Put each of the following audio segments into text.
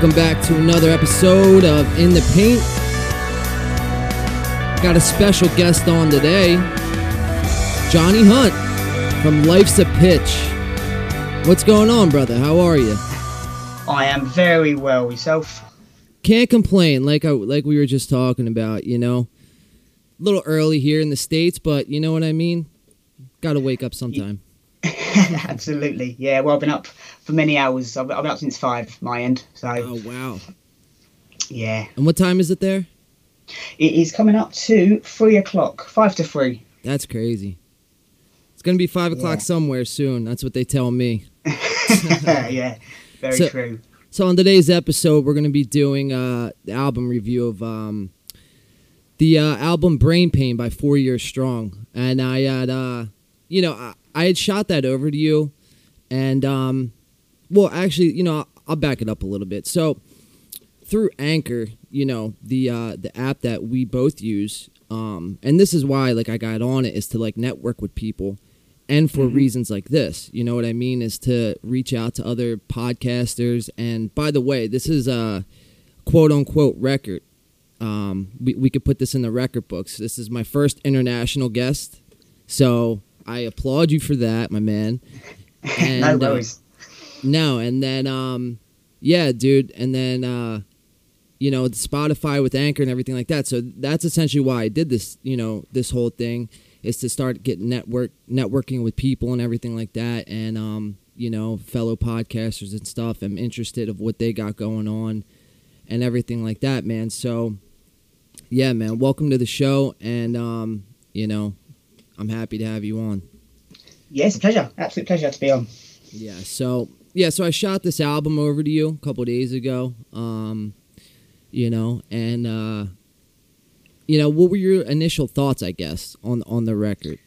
Welcome back to another episode of In the Paint. Got a special guest on today, Johnny Hunt from Life's a Pitch. What's going on, brother? How are you? I am very well. Yourself? Can't complain. Like I, like we were just talking about, you know, a little early here in the states, but you know what I mean. Got to wake up sometime. Absolutely. Yeah. Well, I've been up for many hours. I've, I've been up since five. My end. So. Oh wow. Yeah. And what time is it there? It is coming up to three o'clock. Five to three. That's crazy. It's gonna be five o'clock Yeah. somewhere soon. That's what they tell me. yeah. Very So- true. So on today's episode, we're gonna be doing uh, the album review of um, the uh, album "Brain Pain" by Four Years Strong, and I had, uh, you know, I, I had shot that over to you, and um, well, actually, you know, I'll, back it up a little bit. So through Anchor, you know, the uh, the app that we both use, um, and this is why like I got on it is to like network with people and for reasons like this. You know what i mean? Is to reach out to other podcasters and by the way this is a quote unquote record. Um, we, we could put this in the record books. This is my first international guest so i applaud you for that my man and, no uh, worries. no, and then um yeah, dude, and then uh you know, Spotify with Anchor and everything like that. So that's essentially why I did this, you know, this whole thing is to start getting network networking with people and everything like that and um, you know, fellow podcasters and stuff. I'm interested of what they got going on and everything like that, man. So yeah, man, welcome to the show and um, you know, I'm happy to have you on. Yes, pleasure. Absolute pleasure to be on. Yeah. So yeah, so I shot this album over to you a couple days ago. Um, you know, and uh, you know, what were your initial thoughts? I guess on on the record.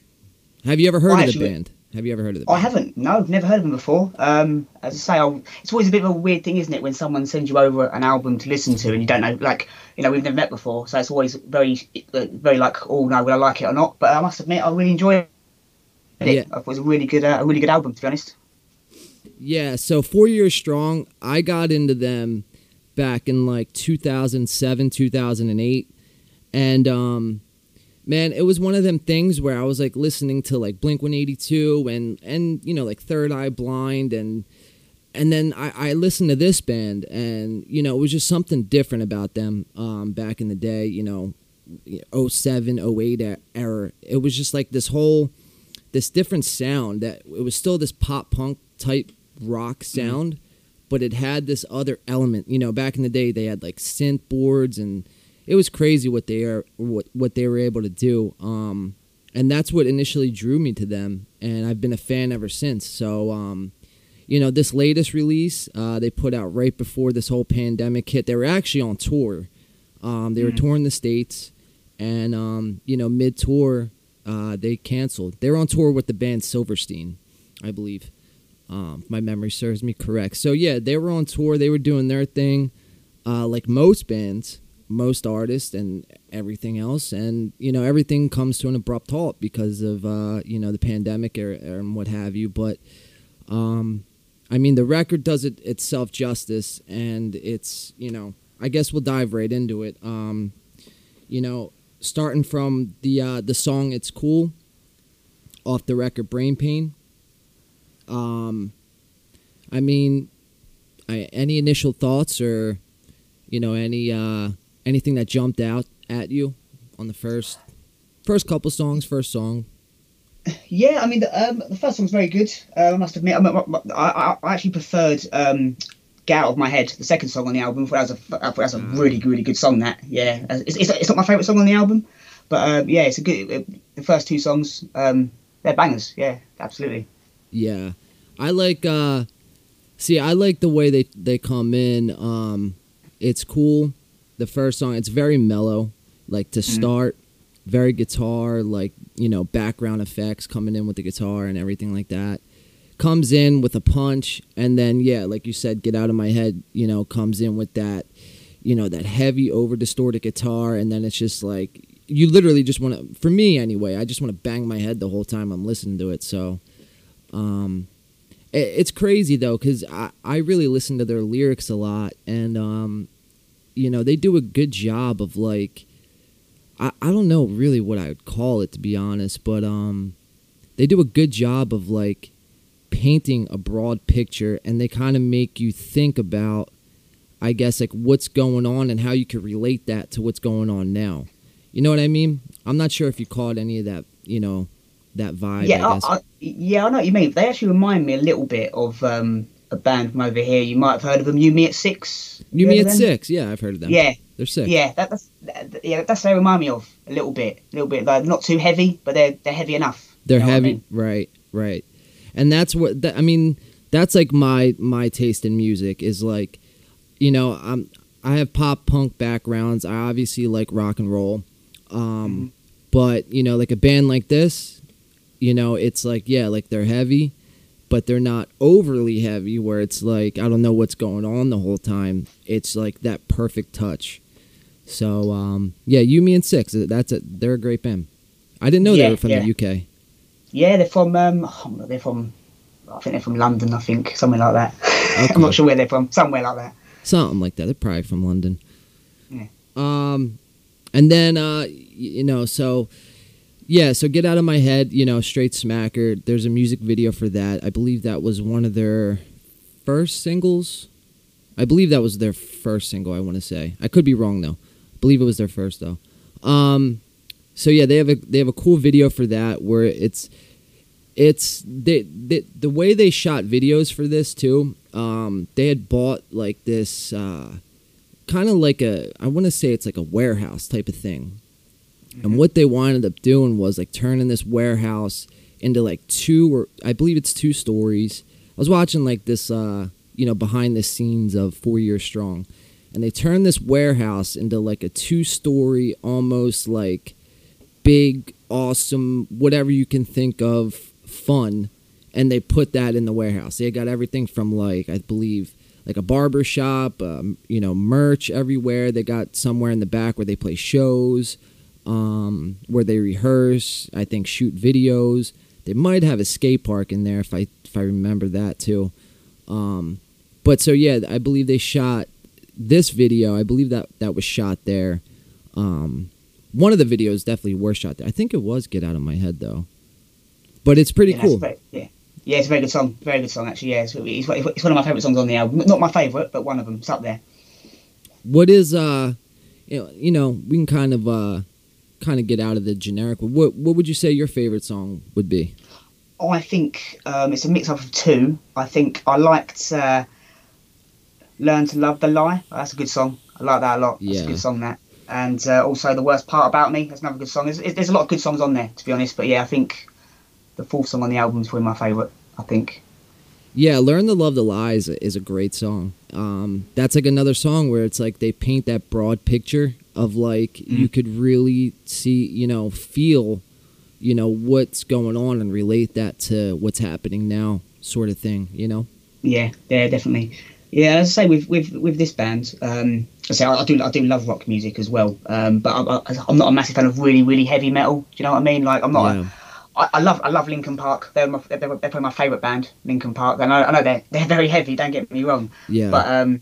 Have you ever heard Well, of the actually- band? Have you ever heard of the I haven't. No, I've never heard of them before. Um, as I say, I'll, it's always a bit of a weird thing, isn't it, when someone sends you over an album to listen to and you don't know, like, you know, we've never met before, so it's always very, very like, oh no, will I like it or not? But I must admit, I really enjoyed it. Yeah. It was a really good, uh, a really good album, to be honest. Yeah. So four years strong. I got into them back in like 2007, 2008, and um, man, it was one of them things where I was like listening to like Blink 182 and and you know like Third Eye Blind and and then I, I listened to this band and you know it was just something different about them um, back in the day you know 07 08 e- era. It was just like this whole this different sound that it was still this pop punk type rock sound but it had this other element. You know back in the day they had like synth boards and it was crazy what they are what what they were able to do um and that's what initially drew me to them and I've been a fan ever since so um you know this latest release uh they put out right before this whole pandemic hit they were actually on tour um they were Mm. touring the states and um you know mid tour uh they canceled they were on tour with the band Silverstein I believe um, my memory serves me correct. So yeah, they were on tour. They were doing their thing, uh, like most bands, most artists, and everything else. And you know, everything comes to an abrupt halt because of uh, you know the pandemic or, or what have you. But um, I mean, the record does it itself justice, and it's you know, I guess we'll dive right into it. Um, you know, starting from the uh, the song "It's Cool" off the record "Brain Pain." Um, I mean, I, any initial thoughts or, you know, any uh, anything that jumped out at you on the first first couple songs, first song? Yeah, I mean, the, um, the first song's very good. Uh, I must admit, I, I, I actually preferred um, "Get Out of My Head," the second song on the album. I thought that was a, I thought that was a really, really good song. That, yeah, it's, it's, it's not my favourite song on the album, but um, yeah, it's a good. Uh, the first two songs, um, they're bangers. Yeah, absolutely. Yeah, I like. uh See, I like the way they they come in. Um, it's cool. The first song, it's very mellow. Like to start, very guitar, like you know, background effects coming in with the guitar and everything like that. Comes in with a punch, and then yeah, like you said, get out of my head. You know, comes in with that, you know, that heavy over distorted guitar, and then it's just like you literally just want to. For me, anyway, I just want to bang my head the whole time I'm listening to it. So, um, It, it's crazy though, because I I really listen to their lyrics a lot, and um, you know, they do a good job of like, I I don't know really what I would call it to be honest, but um, they do a good job of like painting a broad picture, and they kind of make you think about. I guess like what's going on and how you could relate that to what's going on now. You know what I mean? I'm not sure if you caught any of that, you know, that vibe. yeah, I I. I, yeah, I know what you mean. They actually remind me a little bit of um, a band from over here. You might have heard of them. You Me at Six. you heard mean at them? six? Yeah, I've heard of them. Yeah, they're sick. yeah. That, that's that, yeah. That's what they remind me of a little bit, a little bit. Like not too heavy, but they're they're heavy enough. they're You know what I heavy. mean? Right, right. And that's what that, I mean. That's like my my taste in music is like, you know, I'm I have pop punk backgrounds. I obviously like rock and roll, um, but you know, like a band like this, you know, it's like yeah, like they're heavy, but they're not overly heavy. Where it's like I don't know what's going on the whole time. It's like that perfect touch. So um, yeah, you, me, and Six. That's a they're a great band. I didn't know Yeah, they were from yeah. the UK. Yeah, they're from. Um, oh, they're from. I think they're from London. I think somewhere like that. Okay. I'm not sure where they're from. Somewhere like that. something like that. They're probably from London. Yeah. Um, and then uh, you know, so yeah, so get out of my head. You know, straight smacker. There's a music video for that. I believe that was one of their first singles. I believe that was their first single. I want to say. I could be wrong though. I believe it was their first though. Um, so yeah, they have a they have a cool video for that where it's it's they, they the way they shot videos for this too. Um, they had bought like this uh, kind of like a I want to say it's like a warehouse type of thing. And what they wound up doing was like turning this warehouse into like two or I believe it's two stories. I was watching like this uh, you know behind the scenes of 4 Years Strong. And they turned this warehouse into like a two story almost like big awesome whatever you can think of fun. And they put that in the warehouse. They got everything from like i believe like a barber shop um, you know merch everywhere. They got somewhere in the back where they play shows um, where they rehearse i think shoot videos they might have a skate park in there if i if i remember that too um, but so yeah i believe they shot this video i believe that that was shot there um, one of the videos definitely were shot there i think it was get out of my head though but it's pretty Yeah, cool very- yeah. Yeah, it's a very good song. Very good song, actually. Yeah, it's, it's, it's one of my favourite songs on the album. Not my favourite, but one of them. It's up there. what is uh you know, you know we can kind of uh kind of get out of the generic what what would you say your favorite song would be I think um, it's a mix up of two. I think I liked uh, "Learn to Love the Lie." That's a good song. I like that a lot. That's Yeah. a good song. That and uh, also the worst part about me. That's another good song. There's, there's a lot of good songs on there, to be honest. But yeah, I think the fourth song on the album is probably my favourite. I think. yeah learn to love the lies is a great song um that's like another song where it's like they paint that broad picture of like you could really see you know feel you know what's going on and relate that to what's happening now sort of thing you know Yeah, yeah, definitely. Yeah, as I say, with with with this band, um, I say I, do I do love rock music as well. Um, but I, I, I'm not a massive fan of really really heavy metal. Do you know what I mean? Like I'm not. Yeah. A, I, I love I love Linkin Park. They're my, they're, they're probably my favourite band, Linkin Park. And I, I know they're they're very heavy. Don't get me wrong. yeah But um,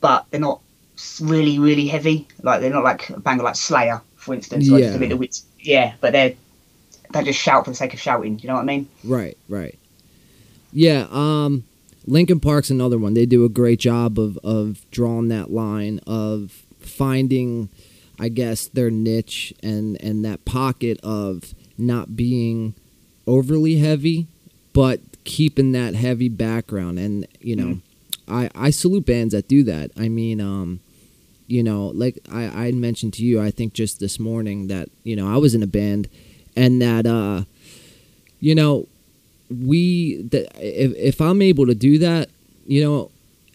but they're not really really heavy. Like they're not like a band like Slayer, for instance. Just Yeah. a little bit. Yeah, but they're they just shout for the sake of shouting. You know what I mean? Right, right. Yeah, um Linkin Park's another one. They do a great job of of drawing that line of finding I guess their niche and and that pocket of not being overly heavy but keeping that heavy background and you know I I salute bands that do that. I mean um you know like I I mentioned to you I think just this morning that you know I was in a band and that uh you know we that if, if i'm able to do that you know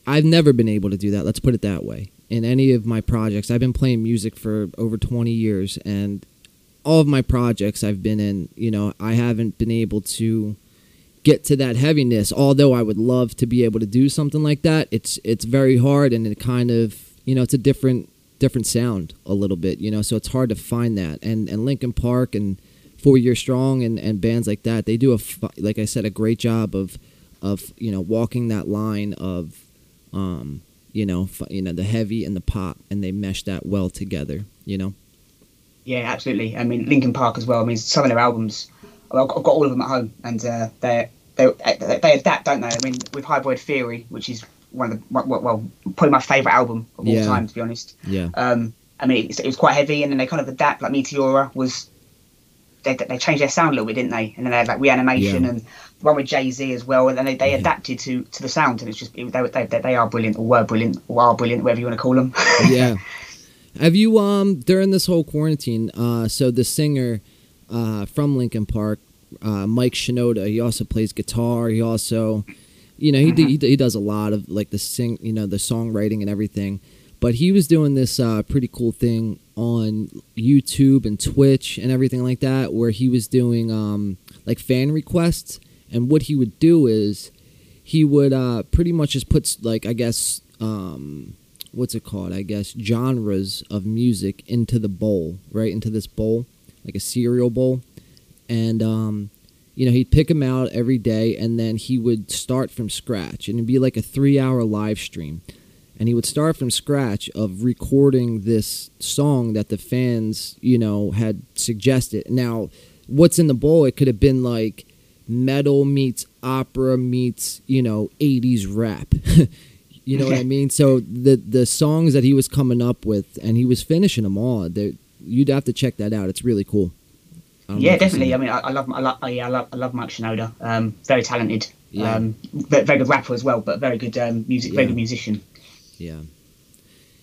i've never been able to do that. Let's put it that way. In any of my projects i've been playing music for over 20 years and all of my projects i've been in you know i haven't been able to get to that heaviness. Although i would love to be able to do something like that it's it's very hard and it kind of you know it's a different different sound a little bit you know so it's hard to find that and and Linkin Park and four year strong and, and bands like that they do a like i said a great job of of you know walking that line of um, you know you know the heavy and the pop, and they mesh that well together. You know. Yeah, absolutely. I mean, Linkin Park as well. I mean, some of their albums, I've got, I've got all of them at home, and uh, they they they adapt, don't they? I mean, with Hybrid Theory, which is one of the well, well probably my favourite album of all Yeah. time, to be honest. Yeah. Um, I mean, it's, it was quite heavy, and then they kind of adapt. Like Meteora was, they, they changed their sound a little bit, didn't they? And then they had like Reanimation Yeah. and the one with Jay Z as well. And then they, they adapted to, to the sound, and it's just it, they, they, they, they are brilliant, or were brilliant, or are brilliant, whatever you want to call them. yeah. Have you um during this whole quarantine? Uh, so the singer uh, from Linkin Park, uh, Mike Shinoda, he also plays guitar. He also, you know, he d- he, d- he does a lot of like the sing, you know, the songwriting and everything. But he was doing this uh, pretty cool thing on YouTube and Twitch and everything like that, where he was doing um, like fan requests. And what he would do is he would uh, pretty much just put like I guess um, what's it called? I guess genres of music into the bowl, right into this bowl, like a cereal bowl, and um, you know he'd pick them out every day, and then he would start from scratch, and it'd be like a three-hour live stream, and he would start from scratch of recording this song that the fans, you know, had suggested. Now, what's in the bowl? It could have been like metal meets opera meets you know 80s rap you know what i mean so the the songs that he was coming up with and he was finishing them all you'd have to check that out it's really cool I don't know yeah, if you've definitely. I mean, I, I love, I love, oh, yeah, I love, I love Mike Shinoda. Um, very talented. Yeah. Um, very good rapper as well, but very good um, music, very Yeah. good musician. yeah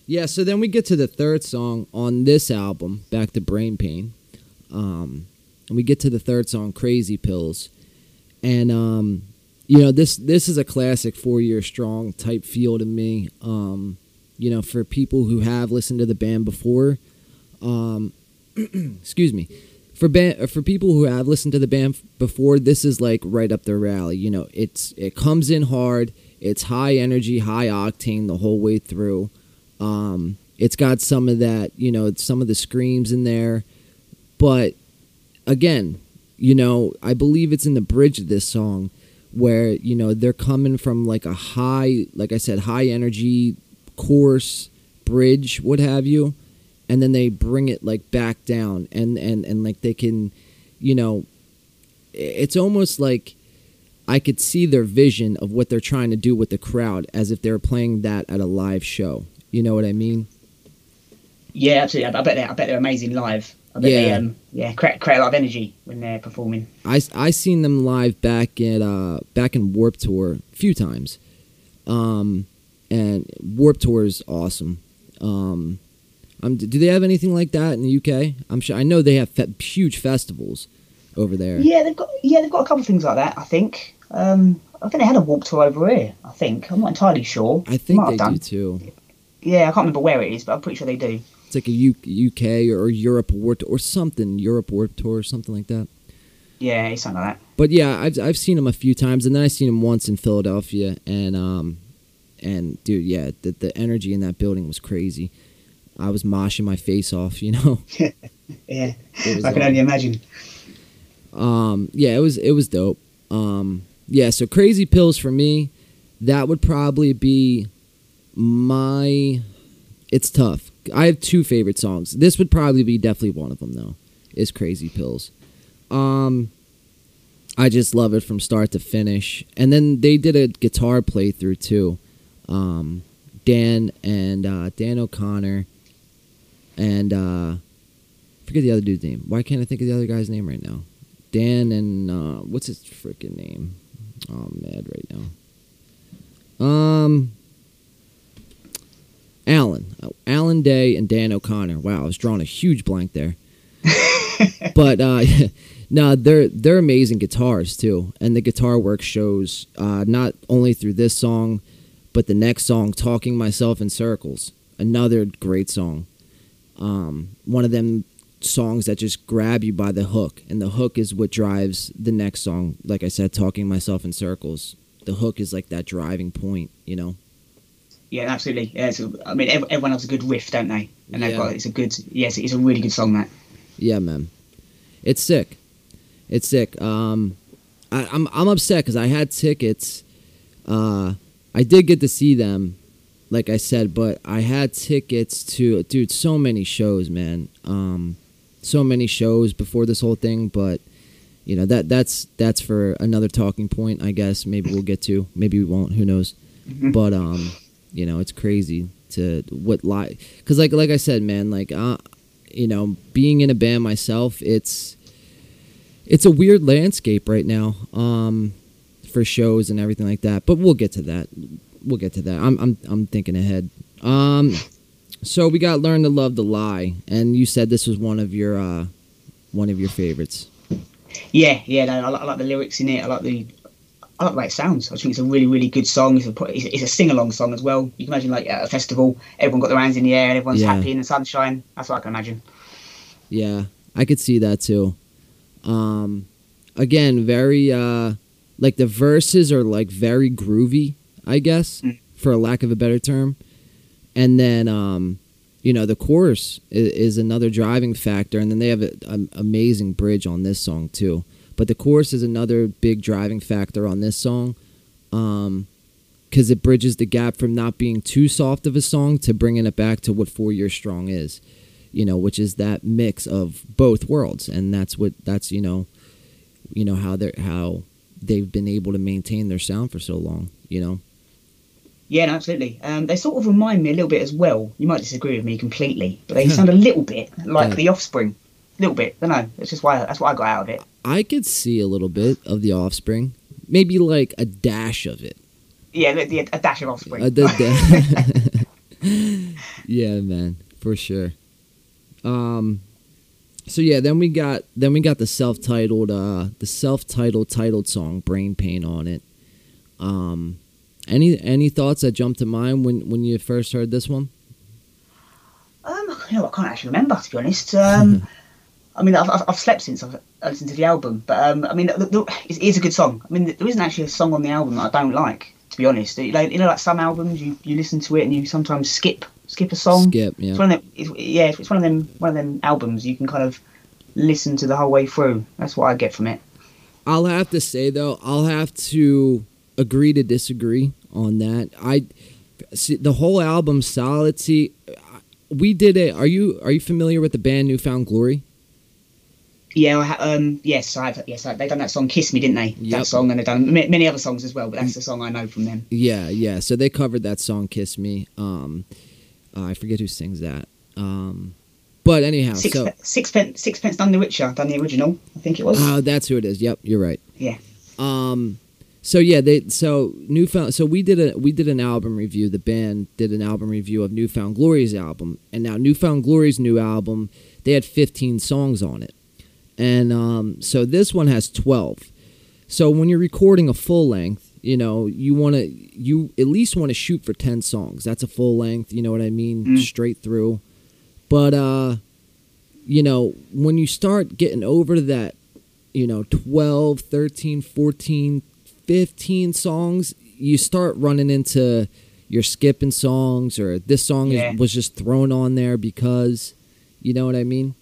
yeah so then we get to the third song on this album back to brain pain um and we get to the third song crazy pills and um you know this this is a classic four year strong type feel to me um you know for people who have listened to the band before um excuse me for for people who have listened to the band before this is like right up their alley you know it's it comes in hard it's high energy high octane the whole way through. Um it's got some of that you know some of the screams in there but again you know i believe it's in the bridge of this song where you know they're coming from like a high like i said high energy course bridge what have you and then they bring it like back down and and and like they can you know it's almost like i could see their vision of what they're trying to do with the crowd as if they're playing that at a live show you know what i mean Yeah, absolutely. I, bet they're, I bet they're amazing live. I bet they, Yeah. um, yeah, create, create a lot of energy when they're performing. I, I seen them live back at uh back in Warped Tour a few times, um, and Warped Tour is awesome. Um, um, do they have anything like that in the UK? I'm sure I know they have fe- huge festivals over there. Yeah, they've got yeah, they've got a couple of things like that. I think. Um, I think they had a walk tour over here. I think I'm not entirely sure. I think they have do too. Yeah, I can't remember where it is, but I'm pretty sure they do. It's like a U- UK or Europe Warp or something, Europe Warp Tour or something like that. Yeah, it's something like that. But yeah, I've I've seen him a few times, and then I seen him once in Philadelphia, and um, and dude, yeah, the the energy in that building was crazy. I was moshing my face off, you know. Yeah, I can only imagine. Um, yeah, it was it was dope. Um, yeah, so Crazy Pills for me, that would probably be my. It's tough. I have two favorite songs. This would probably be definitely one of them though. Is Crazy Pills. Um, I just love it from start to finish. And then they did a guitar playthrough too. Um, Dan and uh, Dan O'Connor and uh, forget the other dude's name. Why can't I think of the other guy's name right now? Dan and uh, what's his freaking name? Oh, I'm mad right now. Um, Alan, uh, Alan Day and Dan O'Connor. Wow, I was drawing a huge blank there. but uh, no, they're they're amazing guitars too, and the guitar work shows uh, not only through this song, but the next song, "Talking Myself in Circles," another great song. Um, one of them songs that just grab you by the hook, and the hook is what drives the next song. Like I said, "Talking Myself in Circles." The hook is like that driving point, you know. Yeah, absolutely. Yeah, a, I mean, everyone has a good riff, don't they? And they've Yeah. got it's a good. Yes, it's a really good song. That. Yeah, man. It's sick. It's sick. Um, I, I'm I'm upset because I had tickets Uh, I did get to see them, like I said, but I had tickets to dude so many shows, man. Um, so many shows before this whole thing, but you know that that's that's for another talking point, I guess. Maybe we'll get to, maybe we won't. Who knows? Mhm. But um, you know, it's crazy to what live because like like I said, man, like uh, you know, being in a band myself, it's it's a weird landscape right now. Um, for shows and everything like that. But we'll get to that. We'll get to that. I'm I'm I'm thinking ahead. Um, so we got learn to love the lie, and you said this was one of your uh, one of your favorites. Yeah, yeah, no, I, like, I like the lyrics in it. I like the, I like the way it sounds. I think it's a really, really good song. It's a, it's a, it's a sing-along song as well. You can imagine like at a festival, everyone got their hands in the air, and everyone's Yeah. happy in the sunshine. That's what I can imagine. Yeah, I could see that too. Um, again, very uh, like the verses are like very groovy, I guess, Mm. for a lack of a better term. And then, um, you know, the chorus is, is another driving factor, and then they have an amazing bridge on this song too. But the chorus is another big driving factor on this song, because it bridges the gap from not being too soft of a song to bringing it back to what Four Year Strong is you know, which is that mix of both worlds, and that's what that's you know, you know how they're how they've been able to maintain their sound for so long. You know, Yeah, no, absolutely. Um, they sort of remind me a little bit as well. You might disagree with me completely, but they sound a little bit like Yeah. the Offspring. A little bit. I don't know. That's just why that's what I got out of it. I could see a little bit of the Offspring, maybe like a dash of it. Yeah, the, the, a dash of Offspring. Da- da- yeah, man, for sure. Um, so yeah, then we got then we got the self-titled uh the self-titled titled song "Brain Pain" on it. Um, any any thoughts that jumped to mind when when you first heard this one? Um, you know, I can't actually remember to be honest. Um, I mean, I've, I've, slept since I've listened to the album, but um, I mean, the, the, it is a good song. I mean, there isn't actually a song on the album that I don't like. To be honest, you know, you know like some albums, you, you listen to it and you sometimes skip skip a song. Skip, yeah. It's one of them. It's, yeah, it's one of them. One of them albums you can kind of listen to the whole way through. That's what I get from it. I'll have to say though, I'll have to agree to disagree on that. I see the whole album solid. See, we did it. Are you are you familiar with the band New Found Glory? Yeah, I ha- um, yes, I've yes, I, they done that song "Kiss Me," didn't they? Yep. That song, and they've done ma- many other songs as well. But that's the song I know from them. Yeah, yeah. So they covered that song "Kiss Me." Um, uh, I forget who sings that. Um, but anyhow, Six, so sixpence, Sixpence None the Richer, done the original. I think it was. oh, that's who it is. Yep, you're right. yeah. Um, so yeah, they so newfound. So we did a we did an album review. The band did an album review of New Found Glory's album, and now New Found Glory's new album, they had 15 songs on it, and um, so this one has 12. So when you're recording a full length, you know you want to you at least want to shoot for 10 songs. That's a full length. You know what I mean? Mm. Straight through. But uh, you know when you start getting over that you know 12 13 14 15 songs you start running into you're skipping songs or this song Yeah. is, was just thrown on there because you know what i mean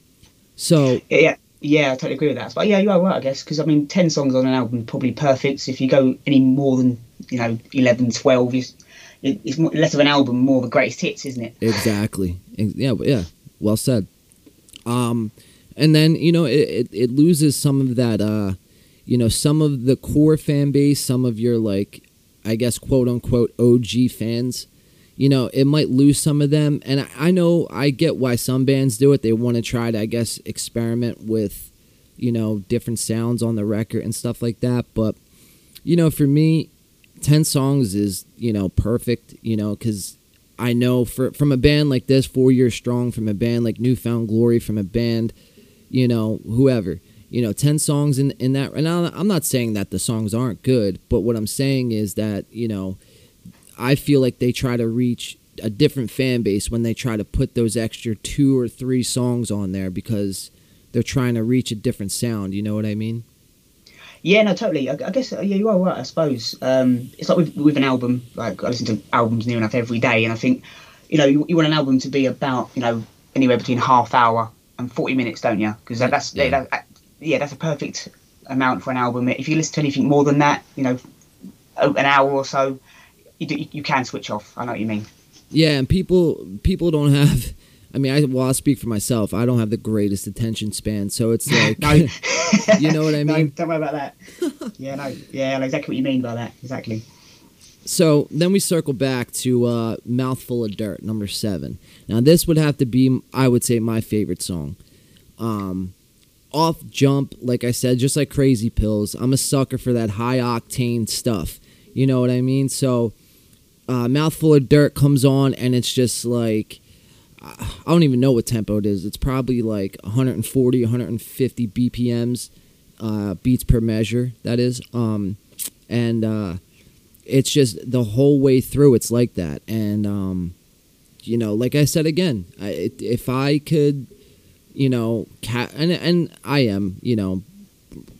so yeah, yeah, I totally agree with that. But yeah, you are right, I guess, because I mean, ten songs on an album probably perfect. If you go any more than you know 11, 12, it's, it's more, less of an album, more of a greatest hits, isn't it? exactly yeah yeah well said um and then you know it, it, it loses some of that uh you know some of the core fan base some of your like i guess quote unquote og fans you know it might lose some of them. And i, I know i get why some bands do it. They want to try to i guess experiment with you know different sounds on the record and stuff like that. But you know for me 10 songs is you know perfect you know because i know for from a band like this four years strong from a band like New Found Glory from a band you know whoever you know 10 songs in in that and i'm not saying that the songs aren't good but what i'm saying is that you know i feel like they try to reach a different fan base when they try to put those extra two or three songs on there because they're trying to reach a different sound you know what i mean Yeah, no, totally. I, I guess yeah, you are right. I suppose um, it's like with, with an album. Like I listen to albums near enough every day, and I think you know you, you want an album to be about you know anywhere between half hour and forty minutes, don't you? Because that, that's Yeah. that- yeah, that's a perfect amount for an album. If you listen to anything more than that, you know, an hour or so, you, do, you can switch off. I know what you mean. Yeah, and people people don't have. I mean, I well, I'll speak for myself. I don't have the greatest attention span, so it's like, you know what I mean. No, don't worry about that. yeah, no, yeah, I know exactly what you mean by that. Exactly. So then we circle back to uh, "Mouthful of Dirt," number seven. Now this would have to be, I would say, my favorite song. Um, off jump, like I said, just like Crazy Pills. I'm a sucker for that high octane stuff. You know what I mean? So, uh, "Mouthful of Dirt" comes on, and it's just like I don't even know what tempo it is. It's probably like 140, 150 BPMs, uh, beats per measure. That is, um, and uh, it's just the whole way through it's like that and um, you know like i said again I, if i could you know ca- and and i am you know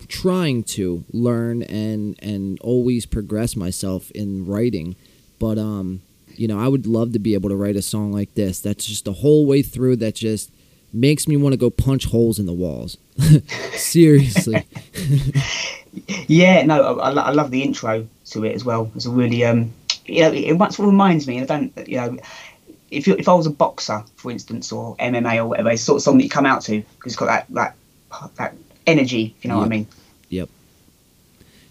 trying to learn and and always progress myself in writing but um you know i would love to be able to write a song like this that's just the whole way through that just makes me want to go punch holes in the walls seriously yeah no I, I love the intro to it as well. It's a really um, you know, it, it reminds me. I don't, you know, if you, if I was a boxer, for instance, or MMA or whatever, it's sort of song that you come out to because it's got that that that energy. If you know yep. what I mean. Yep.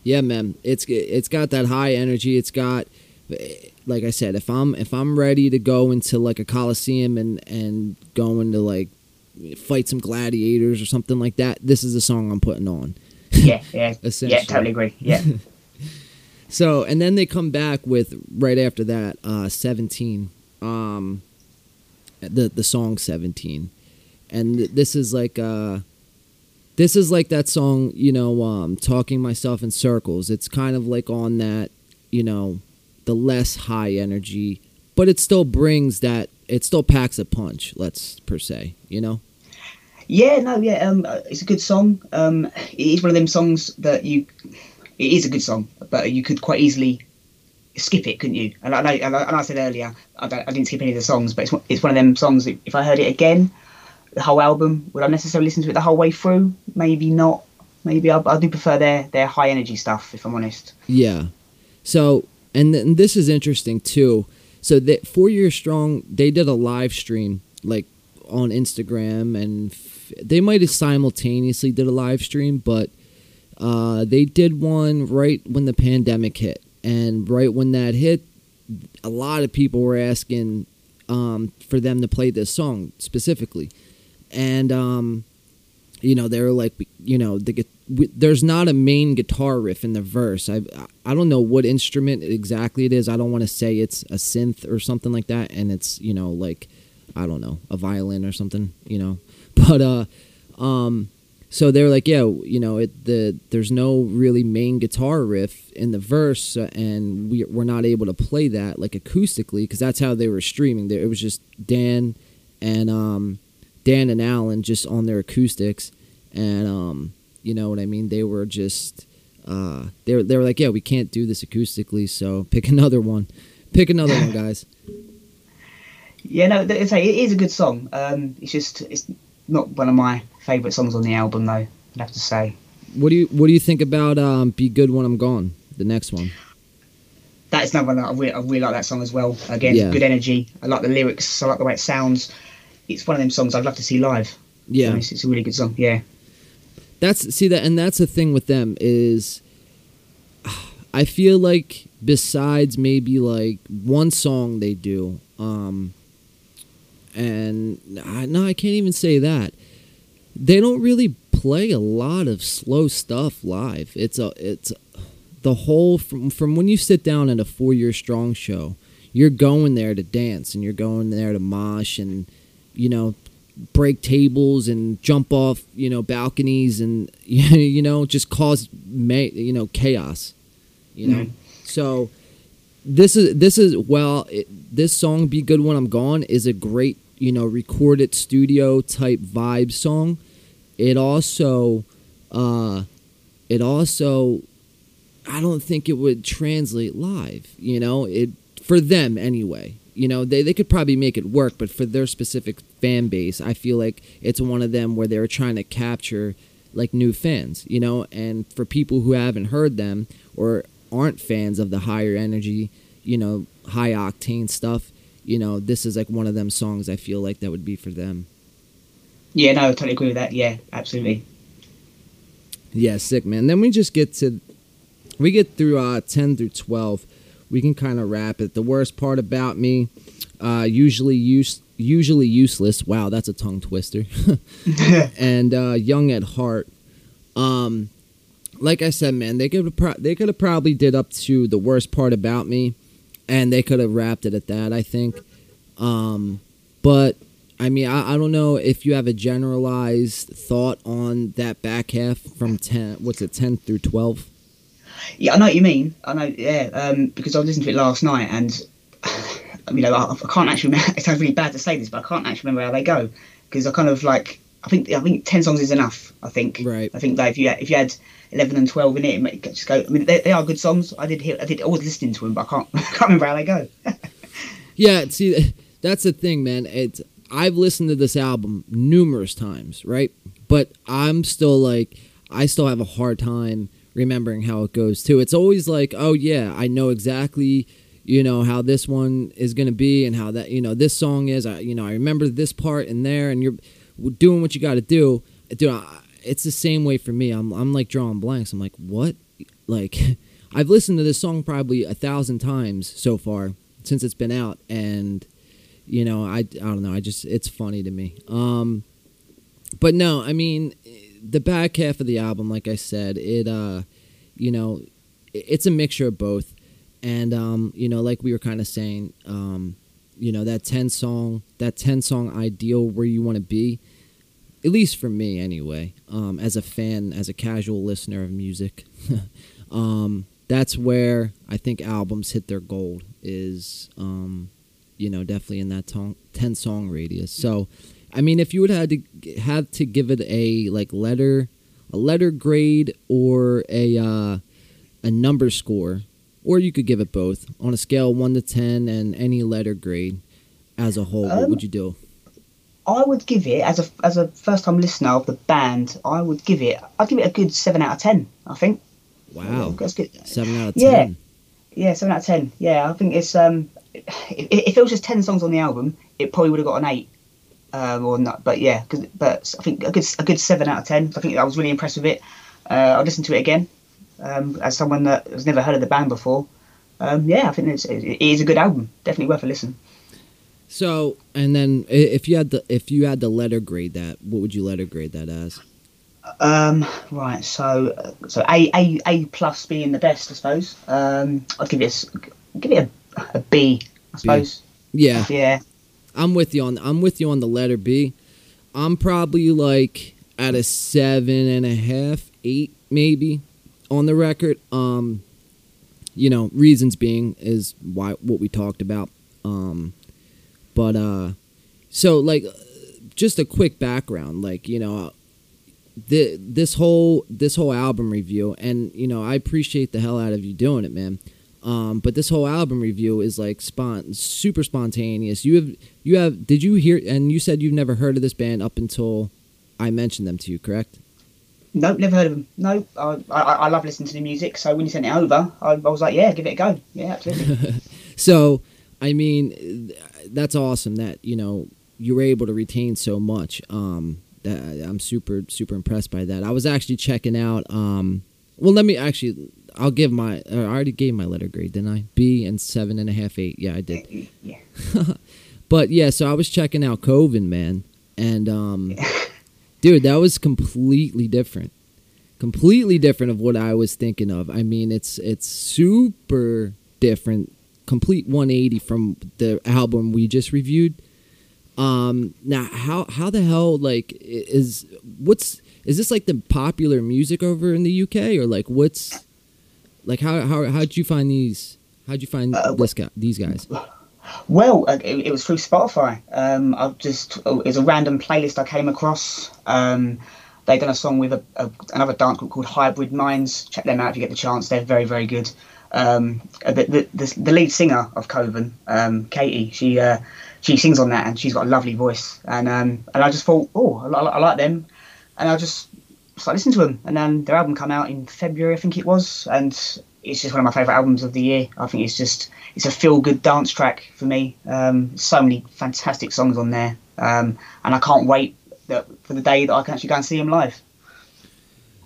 Yeah, man. It's it's got that high energy. It's got, like I said, if I'm if I'm ready to go into like a coliseum and and going to like fight some gladiators or something like that, this is the song I'm putting on. Yeah, yeah, yeah. Totally agree. Yeah. So, and then they come back with right after that, uh, 17, um, the the song 17, and th- this is like uh, this is like that song, you know, um, talking myself in circles. It's kind of like on that, you know, the less high energy, but it still brings that. It still packs a punch. Let's per se, you know. Yeah, no, yeah, um, it's a good song. Um, it is one of them songs that you it is a good song, but you could quite easily skip it, couldn't you? And I know, and I, and I said earlier, I, I, didn't skip any of the songs, but it's it's one of them songs. That if I heard it again, the whole album, would I necessarily listen to it the whole way through? Maybe not. Maybe I, I do prefer their their high energy stuff, if I'm honest. Yeah. So, and, th- and this is interesting too. So that four years strong, they did a live stream like on Instagram, and f- they might have simultaneously did a live stream, but uh, they did one right when the pandemic hit, and right when that hit, a lot of people were asking um, for them to play this song specifically, and um, you know they were like, you know, the, there's not a main guitar riff in the verse. I I don't know what instrument exactly it is. I don't want to say it's a synth or something like that, and it's you know like I don't know a violin or something, you know, but uh, um so they were like, yeah, you know, it, the there's no really main guitar riff in the verse, uh, and we we're not able to play that like acoustically because that's how they were streaming. It was just Dan and um, Dan and Alan just on their acoustics, and um, you know what I mean. They were just uh, they were they were like, yeah, we can't do this acoustically, so pick another one, pick another one, guys. Yeah, no, it's a, it is a good song. Um, it's just it's not one of my favourite songs on the album, though. I'd have to say. What do you What do you think about um, "Be Good When I'm Gone"? The next one. That's another one that I really, I really like that song as well. Again, yeah. good energy. I like the lyrics. I like the way it sounds. It's one of them songs I'd love to see live. Yeah, it's, it's a really good song. Yeah. That's see that, and that's the thing with them is, I feel like besides maybe like one song they do, um, and I, no, I can't even say that. They don't really play a lot of slow stuff live. It's a it's the whole from from when you sit down at a four year strong show, you're going there to dance and you're going there to mosh and you know break tables and jump off you know balconies and you know just cause may you know chaos you know mm. so this is this is well it, this song be good when i'm gone is a great you know, recorded studio type vibe song. It also, uh, it also, I don't think it would translate live. You know, it for them anyway. You know, they, they could probably make it work, but for their specific fan base, I feel like it's one of them where they're trying to capture like new fans, you know, and for people who haven't heard them or aren't fans of the higher energy, you know, high octane stuff, you know, this is like one of them songs I feel like that would be for them. Yeah, no, I totally agree with that. Yeah, absolutely. Yeah, sick man. Then we just get to we get through uh 10 through 12. We can kind of wrap it. The worst part about me uh usually use usually useless. Wow, that's a tongue twister. and uh young at heart. Um like I said, man, they could have pro- they could have probably did up to the worst part about me and they could have wrapped it at that, I think. Um but I mean, I, I don't know if you have a generalized thought on that back half from 10, what's it, 10 through 12? Yeah, I know what you mean. I know, yeah, um, because I listened to it last night and, you know, I, I can't actually remember, it sounds really bad to say this, but I can't actually remember how they go because I kind of like, I think I think 10 songs is enough, I think. Right. I think that if you, if you had 11 and 12 in it, it just go, I mean, they, they are good songs. I did hear, I did always listening to them, but I can't, I can't remember how they go. Yeah, see, that's the thing, man. It's I've listened to this album numerous times, right? But I'm still like, I still have a hard time remembering how it goes too. It's always like, oh yeah, I know exactly, you know, how this one is gonna be and how that, you know, this song is. I, you know, I remember this part and there, and you're doing what you got to do. Dude, I, it's the same way for me. I'm, I'm like drawing blanks. I'm like, what? Like, I've listened to this song probably a thousand times so far since it's been out, and you know, I, I don't know. I just it's funny to me. Um, but no, I mean, the back half of the album, like I said, it uh, you know, it's a mixture of both, and um, you know, like we were kind of saying, um, you know, that ten song, that ten song ideal where you want to be, at least for me anyway, um, as a fan, as a casual listener of music, um, that's where I think albums hit their gold is um you know, definitely in that tong- 10 song radius. So, I mean, if you would have to have to give it a like letter, a letter grade or a uh, a number score, or you could give it both on a scale of 1 to 10 and any letter grade as a whole, what Um, would you do? I would give it as a as a first time listener of the band. I would give it. I'd give it a good seven out of ten. I think. Wow. That's good. 7 out of 10. Yeah. Yeah, seven out of ten. Yeah, I think it's um, if, if it was just ten songs on the album, it probably would have got an eight, um, or not. But yeah, 'cause- but I think a good a good seven out of ten. I think I was really impressed with it. Uh, I'll listen to it again, um, as someone that has never heard of the band before. Um, yeah, I think it's, it is a good album. Definitely worth a listen. So, and then if you had the if you had to letter grade that, what would you letter grade that as? Um, right, so so A A A plus being the best, I suppose. Um, I'd give it a, give it a, a B, I suppose. Yeah. Yeah. I'm with you on I'm with you on the letter B. I'm probably like at a seven and a half, eight maybe on the record. Um, you know, reasons being is why what we talked about. Um, but uh, so like, just a quick background, like you know, the this whole this whole album review, and you know, I appreciate the hell out of you doing it, man. Um, but this whole album review is like spont super spontaneous. You have you have did you hear and you said you've never heard of this band up until I mentioned them to you, correct? Nope, never heard of them. No, I, I, I love listening to the music. So when you sent it over, I, I was like, yeah, give it a go. Yeah, absolutely. So, I mean, that's awesome that you know you were able to retain so much. Um, that I'm super super impressed by that. I was actually checking out. Um, well, let me actually. I'll give my. I already gave my letter grade, didn't I? B and seven and a half, eight. Yeah, I did. yeah. But yeah, so I was checking out Coven, man, and um, dude, that was completely different, completely different of what I was thinking of. I mean, it's it's super different, complete 180 from the album we just reviewed. Um, now how how the hell like is what's is this like the popular music over in the UK or like what's like how how how'd you find these? How'd you find Uh, this guy these guys? Well, uh, it, it was through Spotify. Um, I just it was a random playlist I came across. Um, they done a song with a, a, another dance group called Hybrid Minds. Check them out if you get the chance. They're very very good. Um, the, the, the, lead singer of Koven, um, Katie, she uh, she sings on that and she's got a lovely voice. And um, and I just thought, oh, I, li- I like them, and I just started listening to them. And then their album come out in February, I think it was, and it's just one of my favorite albums of the year. I think it's just it's a feel good dance track for me. Um, so many fantastic songs on there, um, and I can't wait for the day that I can actually go and see him live.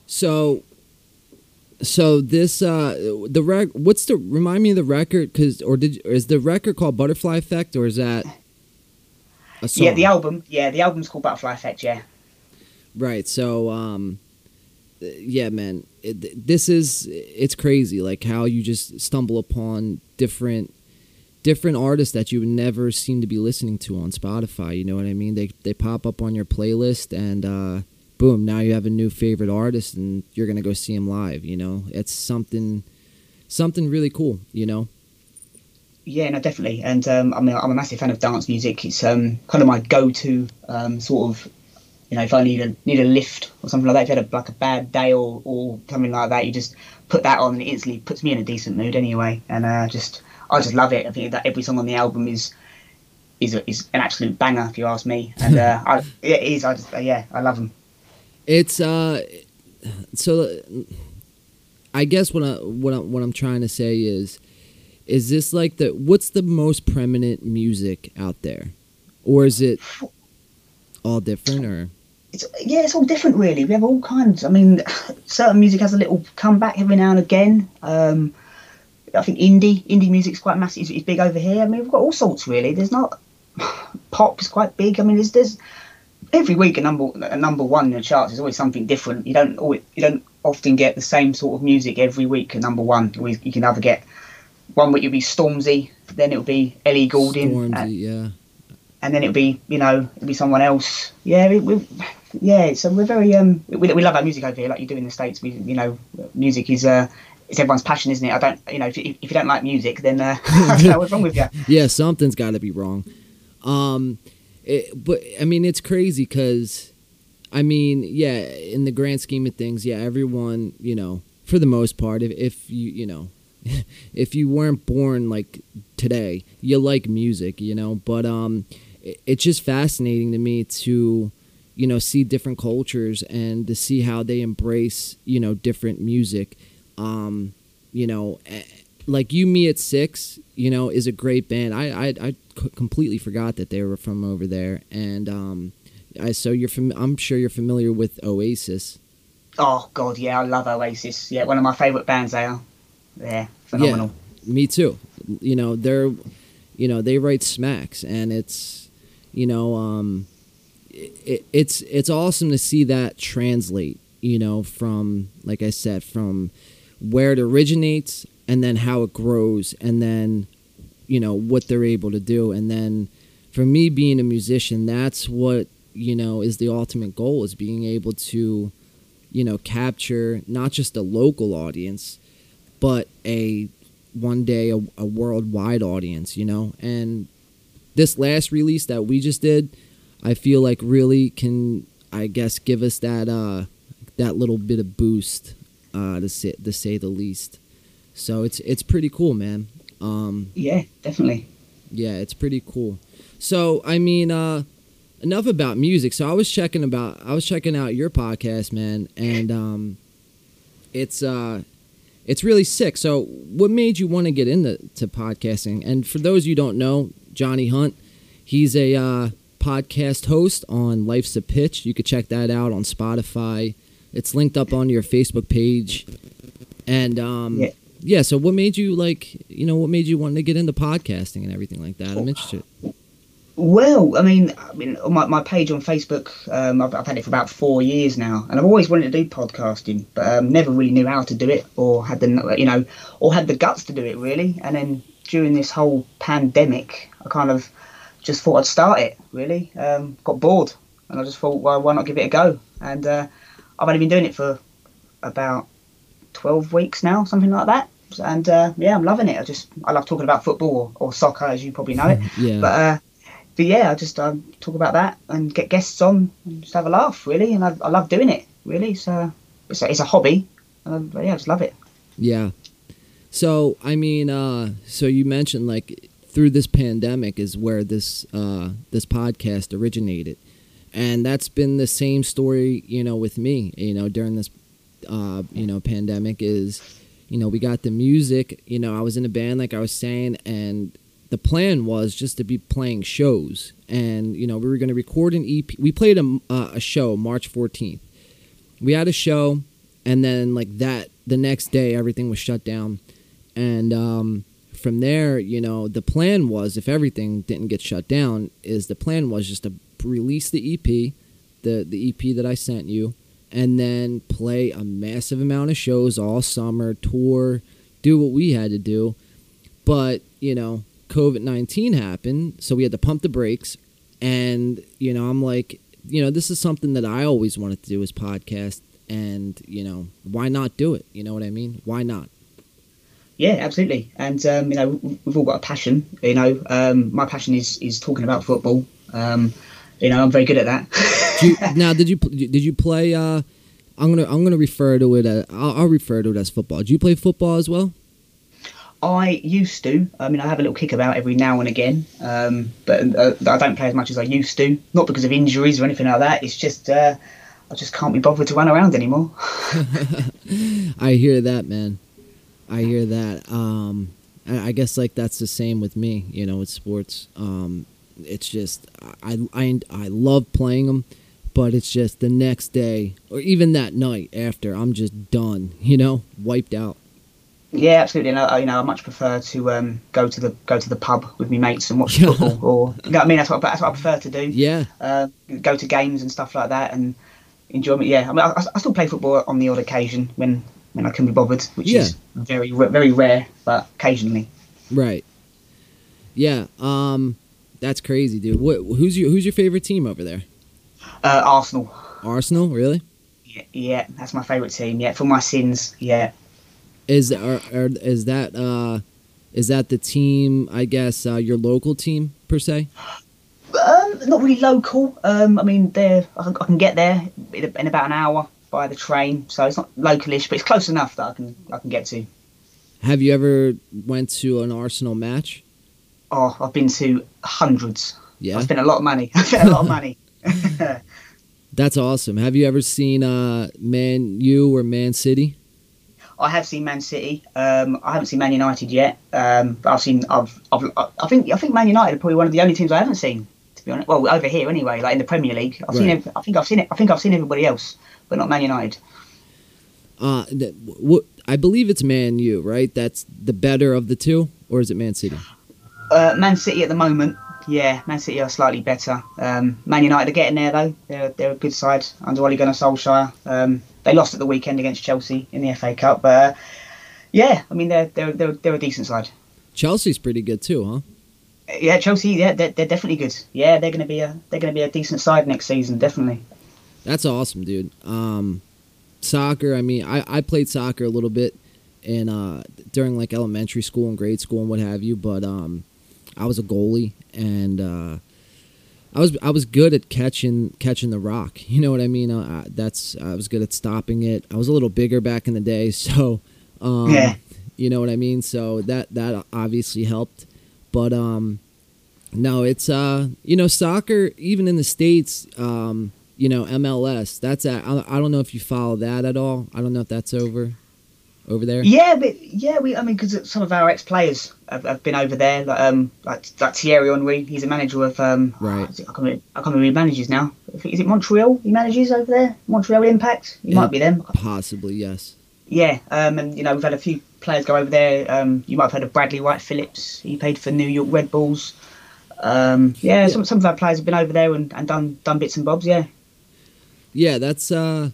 So, so this uh the rec what's the remind me of the record because or did or is the record called Butterfly Effect or is that? Yeah, the album. Yeah, the album's called Butterfly Effect. Yeah. Right. So, um, yeah, man, it, this is it's crazy. Like how you just stumble upon different different artists that you would never seem to be listening to on Spotify. You know what I mean? They they pop up on your playlist, and uh, boom, now you have a new favorite artist, and you're gonna go see him live. You know, it's something something really cool. You know. Yeah, no, definitely. And um, I mean, I'm a massive fan of dance music. It's um, kind of my go-to um, sort of you know, if I need a need a lift or something like that, if you had a, like a bad day or, or something like that, you just put that on and it instantly puts me in a decent mood anyway. And uh, just I just love it. I think that every song on the album is is a, is an absolute banger if you ask me. And uh, I, it is. I just uh, yeah, I love them. It's uh, so I guess what I what I, what I'm trying to say is, is this like the what's the most prominent music out there, or is it all different or? it's yeah, it's all different really. We have all kinds. I mean, certain music has a little comeback every now and again. Um, I think indie indie music's quite massive. It's, big over here. I mean, we've got all sorts really. There's not pop is quite big. I mean, there's there's every week a number a number one in the charts. is always something different. You don't always, you don't often get the same sort of music every week at number one. You can either get one week you'll be Stormzy, then it'll be Ellie Goulding, Stormzy, and, yeah, and then it'll be you know it'll be someone else. Yeah, we, we yeah, so we're very um we, we love our music over here, like you do in the states. We you know music is uh it's everyone's passion, isn't it? I don't you know if you, if you don't like music, then uh, I don't know what's wrong with you. Yeah, something's got to be wrong. Um, it, but I mean it's crazy because, I mean yeah, in the grand scheme of things, yeah, everyone you know for the most part, if if you you know. if you weren't born like today, you like music, you know. But um, it, it's just fascinating to me to you know see different cultures and to see how they embrace you know different music um you know like you me at six you know is a great band. I i, I completely forgot that they were from over there. And um i so you're from i'm sure you're familiar with oasis. Oh god yeah i love oasis. Yeah one of my favorite bands they are. Yeah phenomenal. Yeah, me too. You know they're you know they write smacks and it's you know um it, it's it's awesome to see that translate. You know, from like I said, from where it originates and then how it grows and then you know what they're able to do and then for me being a musician that's what you know is the ultimate goal is being able to you know capture not just a local audience but a one day a, a worldwide audience you know and this last release that we just did I feel like really can I guess give us that uh that little bit of boost uh to say to say the least. So it's it's pretty cool, man. Um Yeah, definitely. Yeah, it's pretty cool. So I mean uh enough about music. So I was checking about I was checking out your podcast, man, and um it's uh it's really sick. So what made you want to get into to podcasting? And for those you don't know, Johnny Hunt, he's a uh podcast host on Life's a Pitch. You could check that out on Spotify. It's linked up on your Facebook page. And um, yeah. Yeah, so what made you like, you know, what made you want to get into podcasting and everything like that? I'm interested. Well, I mean, I mean, on my, my page on Facebook, um, I've, I've, had it for about four years now, and I've always wanted to do podcasting, but um, never really knew how to do it, or had the, you know, or had the guts to do it really. And then during this whole pandemic, I kind of just thought I'd start it. Really, um, got bored, and I just thought, well, why not give it a go? And uh, I've only been doing it for about twelve weeks now, something like that. And uh, yeah, I'm loving it. I just I love talking about football or, or soccer, as you probably know it. yeah. But uh, but yeah, I just um, talk about that and get guests on and just have a laugh, really. And I, I love doing it, really. So it's a, it's a hobby, and I, yeah, I just love it. Yeah. So I mean, uh, so you mentioned like through this pandemic is where this uh, this podcast originated, and that's been the same story. You know, with me. You know, during this uh, you know pandemic is you know, we got the music. You know, I was in a band, like I was saying, and the plan was just to be playing shows. And you know, we were going to record an EP. We played a, uh, a show March 14th. We had a show, and then like that, the next day, everything was shut down. And um, from there, you know, the plan was if everything didn't get shut down, is the plan was just to release the EP, the the EP that I sent you, and then play a massive amount of shows all summer, tour, do what we had to do. But, you know, COVID 19 happened, so we had to pump the brakes. And, you know, I'm like, you know, this is something that I always wanted to do as podcast. And, you know, why not do it? You know what I mean? Why not? Yeah, absolutely. And um, you know, we've all got a passion. You know, um, my passion is is talking about football. Um, you know, I'm very good at that. you, now, did you did you play? Uh, I'm gonna I'm gonna refer to it. As, I'll, I'll refer to it as football. Do you play football as well? I used to. I mean, I have a little kick about every now and again, um, but uh, I don't play as much as I used to. Not because of injuries or anything like that. It's just uh, I just can't be bothered to run around anymore. I hear that, man. I hear that. Um, I, I, guess like that's the same with me. You know, with sports. Um, it's just I, I I love playing them, but it's just the next day or even that night after I'm just done. You know, wiped out. Yeah, absolutely. And I, you know, I much prefer to um, go to the go to the pub with my mates and watch football, or you know what I mean. That's what that's what I prefer to do. Yeah. Uh, go to games and stuff like that and enjoy it. Yeah, I mean, I, I, still play football on the odd occasion when when I can be bothered, which yeah. is very very rare, but occasionally. Right. Yeah. Um, that's crazy, dude. What? Who's your Who's your favorite team over there? Uh, Arsenal. Arsenal, really? Yeah, yeah, that's my favorite team. Yeah, for my sins. Yeah. Is are, are is that uh, is that the team? I guess uh, your local team per se. Um, not really local. Um, I mean, there I can, I can get there in, in about an hour by the train, so it's not localish, but it's close enough that I can I can get to. Have you ever went to an Arsenal match? Oh, I've been to hundreds. Yeah, I spent a lot of money. I've spent a lot of money. That's awesome. Have you ever seen uh, Man U or Man City? I have seen Man City. Um, I haven't seen Man United yet, um, but I've seen. I've, I've, I think. I think Man United are probably one of the only teams I haven't seen. To be honest, well, over here anyway, like in the Premier League, I've right. seen. I think I've seen it. I think I've seen everybody else, but not Man United. Uh, what I believe it's Man U, right? That's the better of the two, or is it Man City? Uh, Man City at the moment, yeah, Man City are slightly better. Um, Man United are getting there though. They're they're a good side under Ole Gunnar Solskjaer. Um, they lost at the weekend against Chelsea in the FA Cup, but uh, yeah, I mean they're they're they're, they're a decent side. Chelsea's pretty good too, huh? Yeah, Chelsea. Yeah, they're, they're definitely good. Yeah, they're gonna be a they're gonna be a decent side next season, definitely. That's awesome, dude. Um, soccer. I mean, I I played soccer a little bit in uh during like elementary school and grade school and what have you, but um, I was a goalie and. uh I was I was good at catching catching the rock. You know what I mean? Uh, that's I was good at stopping it. I was a little bigger back in the day, so um, yeah. You know what I mean? So that that obviously helped, but um, no, it's uh, you know, soccer even in the states, um, you know, MLS. That's a, I, I don't know if you follow that at all. I don't know if that's over over there? Yeah, but yeah, we. I mean, because some of our ex players have, have, been over there. Like, um, like, like Thierry Henry. He's a manager of um. Right. I can't remember, I can't remember he manages now. Is it Montreal? He manages over there. Montreal Impact. He yeah, might be them. Possibly, yes. Yeah, um, and you know we've had a few players go over there. Um, you might have heard of Bradley Wright Phillips. He played for New York Red Bulls. Um, yeah, yeah. Some, some of our players have been over there and, and done done bits and bobs. Yeah. Yeah, that's uh,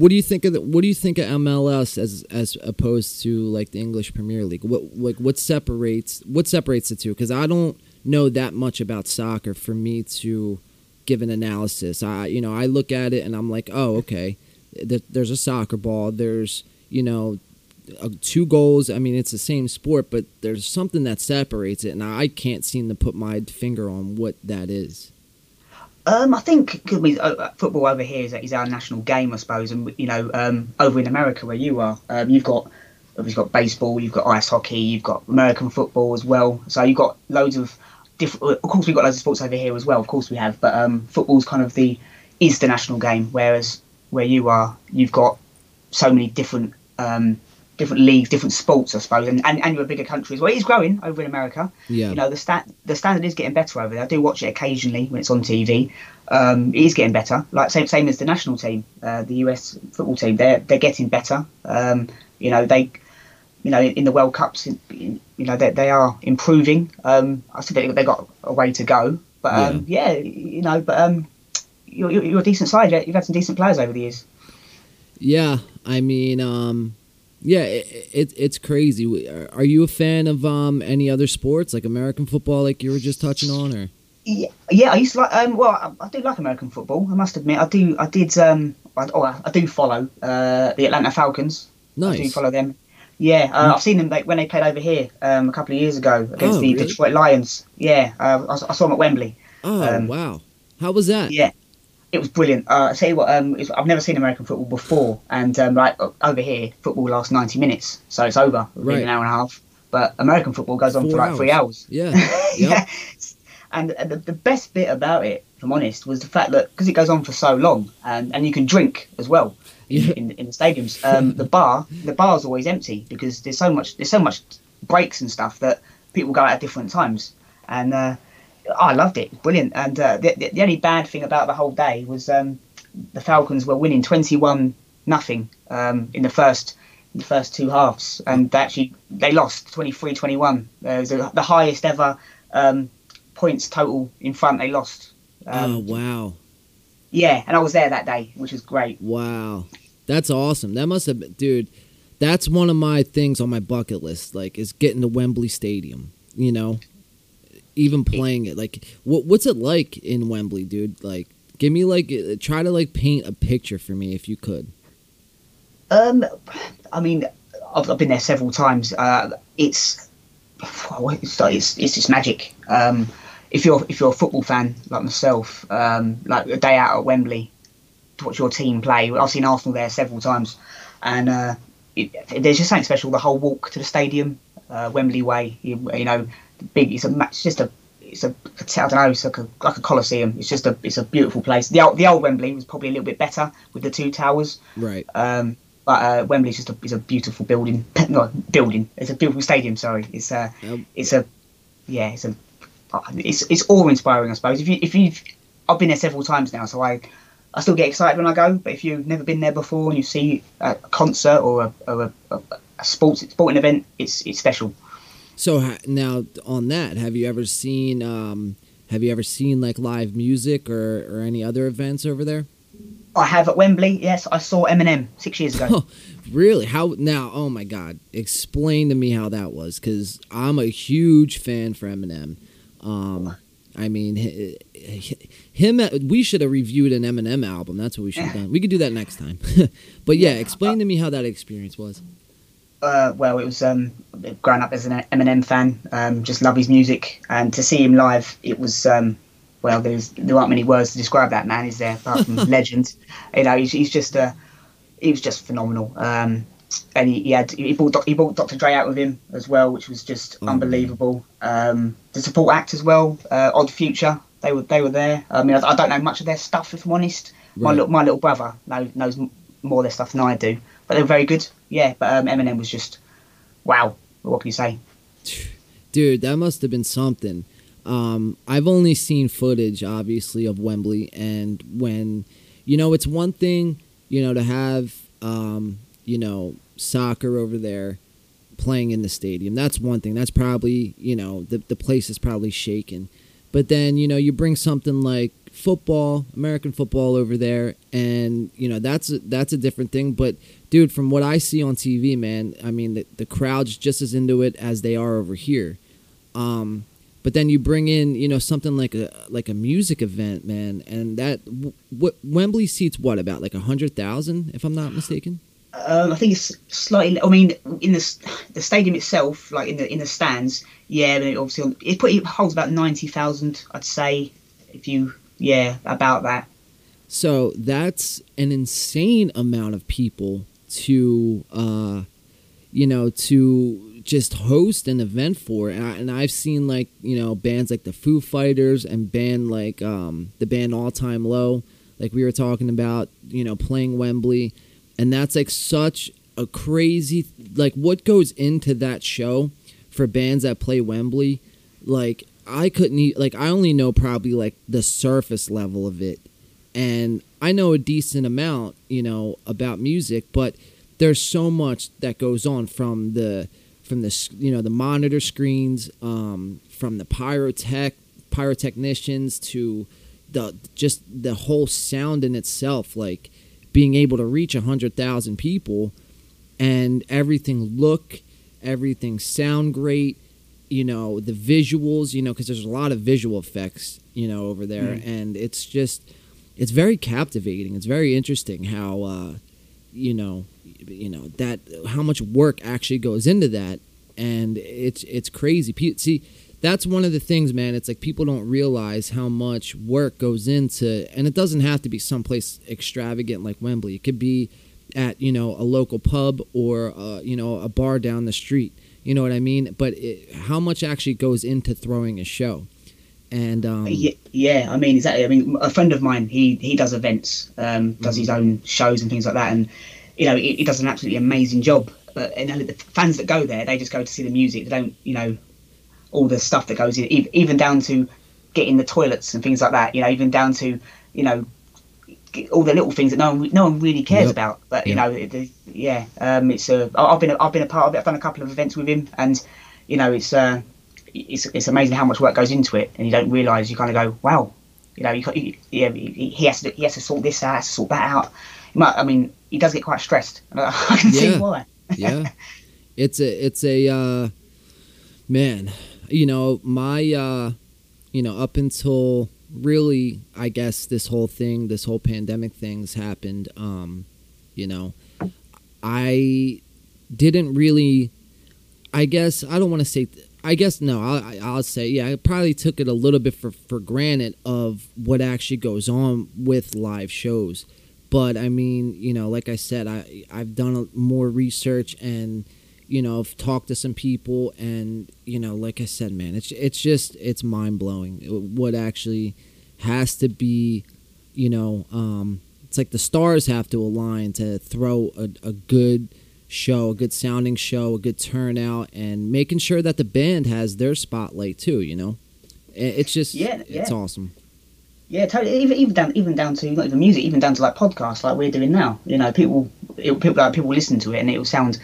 what do you think of the, what do you think of MLS as as opposed to like the English Premier League? What like what separates what separates the two? Because I don't know that much about soccer for me to give an analysis. I you know I look at it and I'm like, oh okay, there's a soccer ball. There's you know two goals. I mean, it's the same sport, but there's something that separates it, and I can't seem to put my finger on what that is. Um, I think I mean, uh, football over here is, is our national game, I suppose, and you know, um, over in America where you are, um, you've got you've got baseball, you've got ice hockey, you've got American football as well. So you've got loads of different. Of course, we've got loads of sports over here as well. Of course, we have, but um, football's kind of the is the national game, whereas where you are, you've got so many different um, different leagues, different sports, I suppose, and, and, and you're a bigger country as well. It is growing over in America. Yeah. You know, the stat the standard is getting better over there. I do watch it occasionally when it's on TV. Um, it is getting better. Like same same as the national team, uh, the US football team. They're they're getting better. Um, you know, they you know, in, in the World Cups, in, in, you know, they, they are improving. Um, I still think they got a way to go, but um, yeah. you know, but um, you're, you're, you're a decent side. You've had some decent players over the years. Yeah, I mean, um, yeah, it, it, it's crazy. Are you a fan of um, any other sports like American football, like you were just touching on, or? Yeah, yeah, I used to like. Um, well, I, I do like American football. I must admit, I do. I did. Um, I, oh, I do follow uh, the Atlanta Falcons. Nice. I do follow them. Yeah, uh, I've seen them like, when they played over here um, a couple of years ago against Oh, the really? Detroit Lions. Yeah, uh, I, I saw them at Wembley. Oh Um, wow, how was that? Yeah, it was brilliant. Uh, I tell you what, um, I've never seen American football before, and um, like over here, football lasts ninety minutes, so it's over Right. an hour and a half. But American football goes on Four for like three hours. Yeah. yeah. Yep. And uh, the, the best bit about it, if I'm honest, was the fact that because it goes on for so long, and, and you can drink as well in, Yeah. in, in the stadiums. Um, the bar, the bar's always empty because there's so much, there's so much breaks and stuff that people go out at different times. And uh, I loved it, brilliant. And uh, the, the the only bad thing about the whole day was um, the Falcons were winning 21 nothing um, in the first in the first two halves, and they actually they lost 23-21. Uh, it was the, the highest ever um, points total in front. They lost. Um, oh wow, Yeah, and I was there that day, which was great. wow, that's awesome. That must have been, dude. That's one of my things on my bucket list. Like, is getting to Wembley Stadium. You know, even playing it. Like, what what's it like in Wembley, dude? Like, give me like, uh, try to like paint a picture for me if you could. Um, I mean, I've, I've been there several times. Uh, it's it's it's, it's just magic. Um, if you're if you're a football fan like myself, um, like a day out at Wembley to watch your team play. I've seen Arsenal there several times, and uh, it, there's just something special. The whole walk to the stadium, uh, Wembley Way. You, you know, big. It's a ma- it's just a it's a I don't know. It's like a like a coliseum. It's just a it's a beautiful place. The old the old Wembley was probably a little bit better with the two towers. Right. Um, but uh, Wembley's just a, is a beautiful building. no, building. It's a beautiful stadium. Sorry, it's a, Yep. it's a, yeah, it's a, uh, it's it's awe inspiring. I suppose if you if you've I've been there several times now, so I, I still get excited when I go. But if you've never been there before and you see a concert or a or a, a, a sports sporting event, it's it's special. So now on that, have you ever seen um have you ever seen like live music or or any other events over there? I have at Wembley. Yes, I saw Eminem six years ago. Really? How now? Oh my God! Explain to me how that was, because I'm a huge fan for Eminem. Um, I mean, hi- hi- him. We should have reviewed an Eminem album. That's what we should have done. We could do that next time. but yeah, explain to me how that experience was. Uh, well, it was um, growing up as an Eminem fan, um, just love his music, and to see him live, it was um, well, there's there aren't many words to describe that man, is there? Apart from legend, you know, he's, he's just uh, he was just phenomenal. Um, and he, he had he brought he brought Dr. Dre out with him as well, which was just Oh, unbelievable. Um, the support act as well, uh, Odd Future, they were they were there. I mean, I, I don't know much of their stuff if I'm honest. My little my little brother knows, knows more of their stuff than I do, but they were very good. Yeah, but um, Eminem was just wow. What can you say? Dude, that must have been something. Um, I've only seen footage, obviously, of Wembley, and when, you know, it's one thing, you know, to have, um, you know, soccer over there playing in the stadium. That's one thing. That's probably, you know, the the place is probably shaken. But then, you know, you bring something like football, American football over there, and you know that's a, that's a different thing. But dude, from what I see on TV, man, I mean the the crowd's just as into it as they are over here. Um, but then you bring in, you know, something like a like a music event, man, and that w- w- Wembley seats what about like a hundred thousand, if I'm not mistaken. Um, I think it's slightly. I mean, in the the stadium itself, like in the in the stands, yeah, but it obviously it, put, it holds about ninety thousand, I'd say. If you, yeah, about that. So that's an insane amount of people to, uh, you know, to just host an event for. And, I, I've seen like you know bands like the Foo Fighters and band like um, the band All Time Low, like we were talking about, you know, playing Wembley, and that's like such a crazy like what goes into that show for bands that play Wembley. Like I couldn't like I only know probably like the surface level of it, and I know a decent amount, you know, about music, but there's so much that goes on from the from the you know the monitor screens, um, from the pyrotech pyrotechnicians to the just the whole sound in itself, like being able to reach a hundred thousand people, and everything look, everything sound great. You know the visuals, you know, because there's a lot of visual effects, you know, over there, and it's just it's very captivating. It's very interesting how uh, you know you know that how much work actually goes into that, and it's it's crazy. See, that's one of the things, man. It's like people don't realize how much work goes into, and it doesn't have to be someplace extravagant like Wembley. It could be at you know a local pub or uh, you know a bar down the street. You know what I mean? But it, how much actually goes into throwing a show? And um, Yeah, yeah, I mean exactly. I mean, a friend of mine, he he does events, um, does his own shows and things like that, and you know, he, he does an absolutely amazing job. But you know, the fans that go there, they just go to see the music. They don't, you know, all the stuff that goes in, even down to getting the toilets and things like that. You know, even down to, you know, all the little things that no one no one really cares Yep. about. But you Yep. know, it, it- yeah, um, it's a. I've been a, I've been a part of it. I've done a couple of events with him, and you know, it's uh, it's it's amazing how much work goes into it, and you don't realise. You kind of go, wow, you know, you, you yeah, he he has to he has to sort this out, has to sort that out. Might, I mean, he does get quite stressed. I I can see why. yeah it's a it's a uh man you know my uh you know up until really i guess this whole thing this whole pandemic things happened um you know i didn't really i guess i don't want to say i guess no I, i'll say yeah i probably took it a little bit for for granted of what actually goes on with live shows. But I mean, you know, like I said, I I've done more research and you know, I've talked to some people and you know, like I said, man, it's it's just it's mind blowing what actually has to be, you know, um, it's like the stars have to align to throw a, a good show, a good sounding show, a good turnout, and making sure that the band has their spotlight too. You know, it's just Yeah, it's awesome. Yeah, totally. Even even down even down to not even music, even down to like podcasts like we're doing now. You know, people it, people like people listen to it and it will sound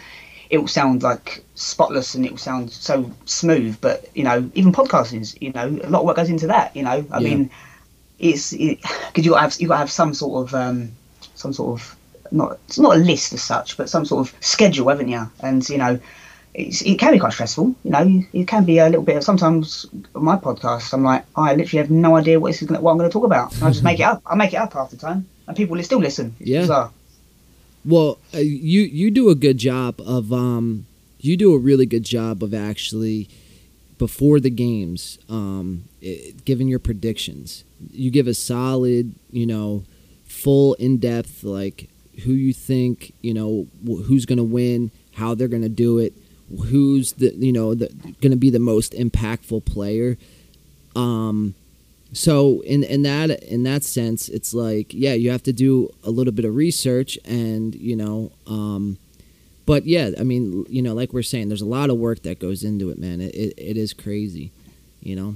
it will sound like spotless and it will sound so smooth. But you know, even podcasting is you know a lot of work goes into that. You know, I Yeah. mean, it's because you have you got to have some sort of um some sort of not it's not a list as such, but some sort of schedule, haven't you? And you know. It's, it can be quite stressful, you know. It can be a little bit. Of, Sometimes on my podcast, I'm like, I literally have no idea what this is gonna, what I'm going to talk about. And I just make it up. I make it up half the time, and people still listen. It's Yeah. bizarre. Well, uh, you you do a good job of um you do a really good job of actually before the games um i giving your predictions. You give a solid, you know, full in depth like who you think, you know, who's going to win, how they're going to do it, who's the you know, going to be the most impactful player. Um so in in that in that sense it's like yeah you have to do a little bit of research and you know um but yeah i mean you know like we're saying there's a lot of work that goes into it man it, it, it is crazy you know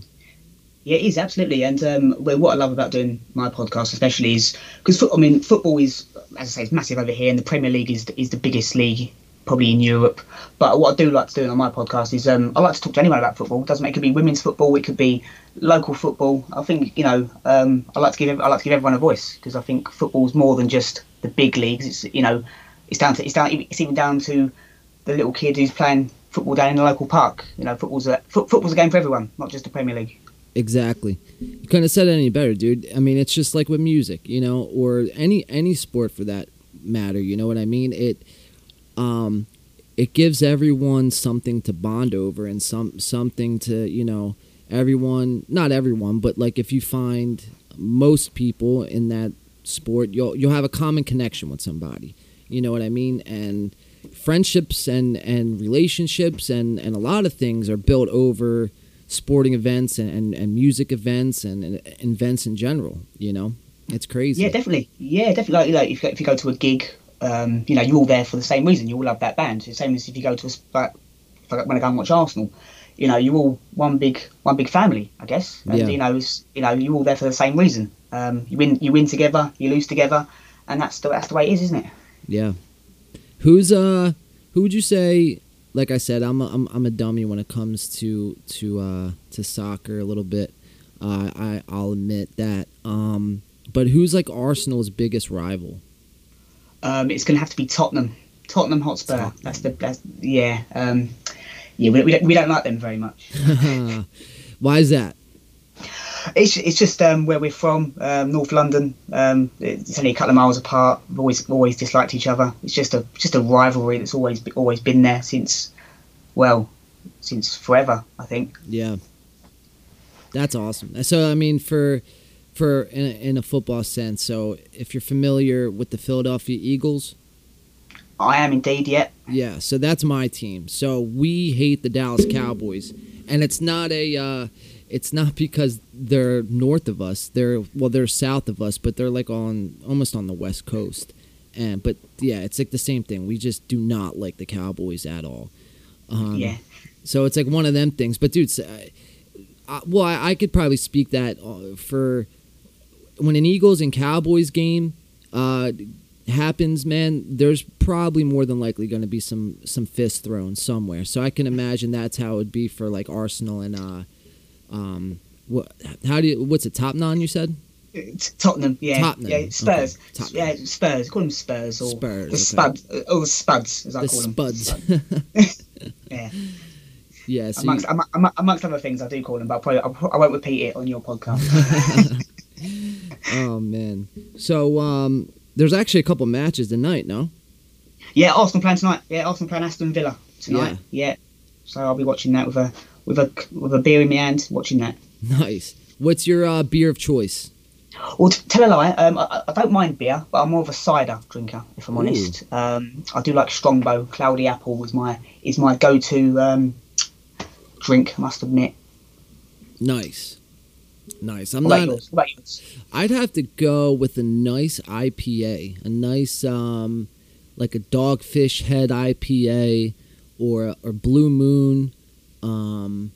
Yeah, it is absolutely. And um, well, what I love about doing my podcast, especially, is because I mean, football is, as I say, it's massive over here, and the Premier League is is the biggest league probably in Europe. But what I do like to do on my podcast is um, I like to talk to anyone about football. It doesn't it could be women's football, it could be local football. I think you know um, I like to give I like to give everyone a voice because I think football is more than just the big leagues. It's you know it's down to it's down it's even down to the little kid who's playing football down in the local park. You know, football's a foot, football's a game for everyone, not just the Premier League. Exactly. You couldn't have said it any better, dude. I mean, it's just like with music, you know, or any any sport for that matter. You know what I mean? It um it gives everyone something to bond over and some something to, you know, everyone, not everyone, but like if you find most people in that sport, you'll you'll have a common connection with somebody. You know what I mean? And friendships and and relationships and and a lot of things are built over sporting events and, and, and music events and, and events in general. You know, it's crazy. Yeah, definitely. Yeah, definitely. Like, like if, you go, if you go to a gig um, you know, you're all there for the same reason. You all love that band. It's the same as if you go to a like, when I go and watch Arsenal. You know, you're all one big one big family, I guess. And Yeah. you know, you know, you're all there for the same reason. Um, you win, you win together, you lose together, and that's the that's the way it is, isn't it? Yeah. Who's uh who would you say like I said I'm a, I'm I'm a dummy when it comes to to uh to soccer a little bit. Uh I I'll admit that. Um but who's like Arsenal's biggest rival? Um, it's going to have to be Tottenham, Tottenham Hotspur. Tottenham. That's the that's, yeah, um, yeah. We, we, don't, we don't like them very much. Why is that? It's it's just um, where we're from, um, North London. Um, it's only a couple of miles apart. We've always always disliked each other. It's just a just a rivalry that's always always been there since, well, since forever. I think. Yeah. That's awesome. So I mean for for in a, in a football sense, so if you're familiar with the Philadelphia Eagles, I am indeed. Yeah. Yeah, so that's my team. So we hate the Dallas Cowboys, and it's not a, uh, it's not because they're north of us. They're well, they're south of us, but they're like on almost on the west coast. And but yeah, it's like the same thing. We just do not like the Cowboys at all. Um, yeah. So it's like one of them things. But dude, s- I- I- well, I, I could probably speak that uh, for when an Eagles and Cowboys game uh, happens, man. There's probably more than likely going to be some some fists thrown somewhere. So I can imagine that's how it would be for like Arsenal and uh, um, what? How do you? What's it? Top non? You said Tottenham. Yeah. Tottenham, Yeah. Spurs. okay, Tottenham. Yeah. Spurs. Call them Spurs or Spurs, the okay. Spuds. uh, Or the Spuds, as I the call them. Spuds. Yeah. yeah. So amongst, you- amo- amo- amongst other things, I do call them, but I'll probably, I won't repeat it on your podcast. oh man. So um, there's actually a couple matches tonight. No. yeah, Arsenal playing tonight. Yeah, Arsenal playing Aston Villa tonight. Yeah. So I'll be watching that with a with a with a beer in my hand, watching that. Nice. What's your uh, beer of choice? Well, to tell a lie, um, I, I don't mind beer, but I'm more of a cider drinker, if I'm Ooh. honest. Um, I do like Strongbow. Cloudy Apple is my is my go-to um, drink. I must admit. Nice. Nice. I'm What not. yours? What about yours? I'd have to go with a nice IPA, a nice um, like a Dogfish Head IPA, or or Blue Moon. Um,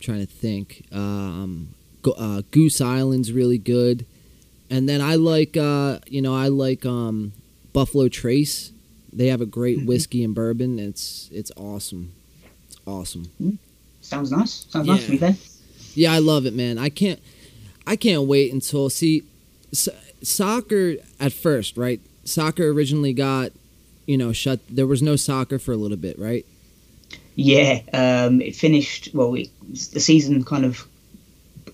trying to think. Um, Go- uh, Goose Island's really good, and then I like uh, you know I like um, Buffalo Trace. They have a great Mhm. whiskey and bourbon. It's it's awesome. It's awesome. Sounds nice. Sounds nice to be Yeah. fair. Yeah, I love it, man. I can't, I can't wait until see, s- soccer at first, right? Soccer originally got, you know, shut. There was no soccer for a little bit, right? Yeah, um, it finished. Well, the season kind of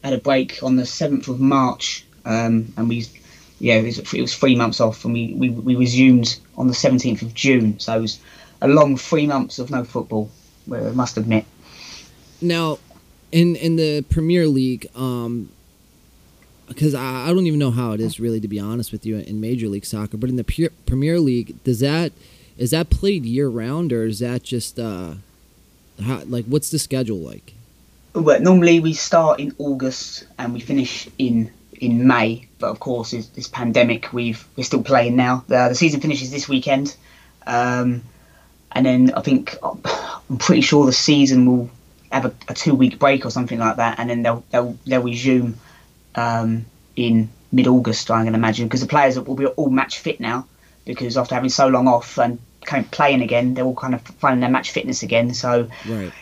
had a break on the seventh of March, um, and we, yeah, it was, it was three months off, and we, we, we resumed on the seventeenth of June. So it was a long three months of no football. I must admit. Now, in in the Premier League, um, because I, I don't even know how it is really to be honest with you in Major League Soccer, but in the Pre- Premier League, does that is that played year round or is that just uh, how like what's the schedule like? Well, normally we start in August and we finish in in May. But of course, this, this pandemic, we've we're still playing now. The, the season finishes this weekend, um, and then I think I'm pretty sure the season will have a, a two week break or something like that, and then they'll they'll they'll resume um, in mid August. I can imagine because the players will be all match fit now because after having so long off and kind of playing again, they're all kind of finding their match fitness again. So. Right.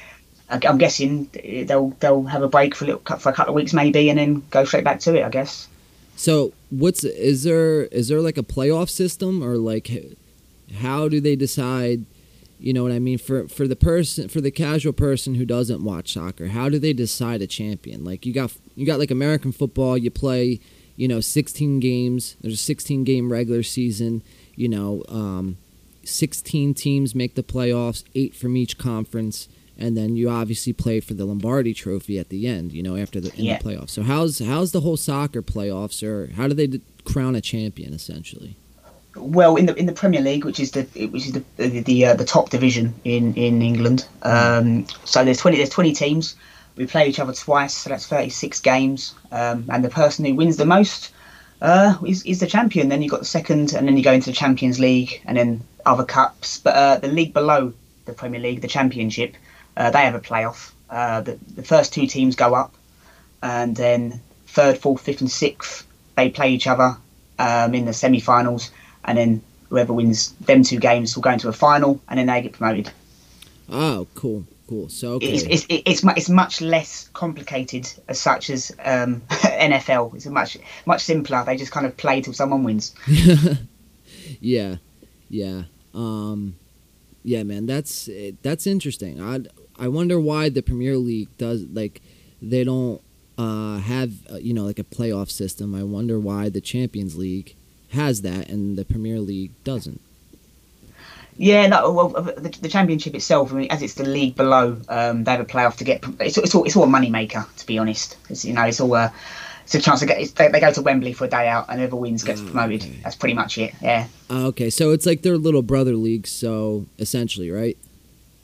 I- I'm guessing they'll they'll have a break for a little for a couple of weeks maybe, and then go straight back to it. I guess. So what's is there is there like a playoff system or like how do they decide? You know what I mean for for the person for the casual person who doesn't watch soccer. How do they decide a champion? Like you got you got like American football. You play you know 16 games. There's a 16 game regular season. You know, um, 16 teams make the playoffs, eight from each conference. And then you obviously play for the Lombardi Trophy at the end, you know, after the, in Yeah. the playoffs. So how's how's the whole soccer playoffs, or how do they d- crown a champion essentially? Well, in the in the Premier League, which is the which is the the the, uh, the top division in in England. Um, so there's twenty there's twenty teams. We play each other twice, so that's thirty six games. Um, and the person who wins the most Uh, he's, he's the champion. Then you've got the second, and then you go into the Champions League, and then other cups. But uh, the league below the Premier League, the Championship, uh, they have a playoff. Uh, the, the first two teams go up, and then third, fourth, fifth, and sixth they play each other um, in the semi-finals, and then whoever wins them two games will go into a final, and then they get promoted. Oh, cool, cool. So okay. It's it's, it's it's much less complicated as such as um, NFL. It's a much much simpler. They just kind of play till someone wins. yeah, yeah, um, yeah, man. That's that's interesting. I I wonder why the Premier League does like they don't uh, have uh, you know like a playoff system. I wonder why the Champions League has that and the Premier League doesn't. Yeah, no. Well, the, the championship itself, I mean, as it's the league below, um, they have a playoff to get. It's, it's all it's all a money maker, to be honest. It's, you know, it's all a it's a chance to get. They, they, go to Wembley for a day out, and whoever wins gets oh, promoted. Okay. That's pretty much it. Yeah. Uh, okay, so it's like their little brother league. So essentially, right?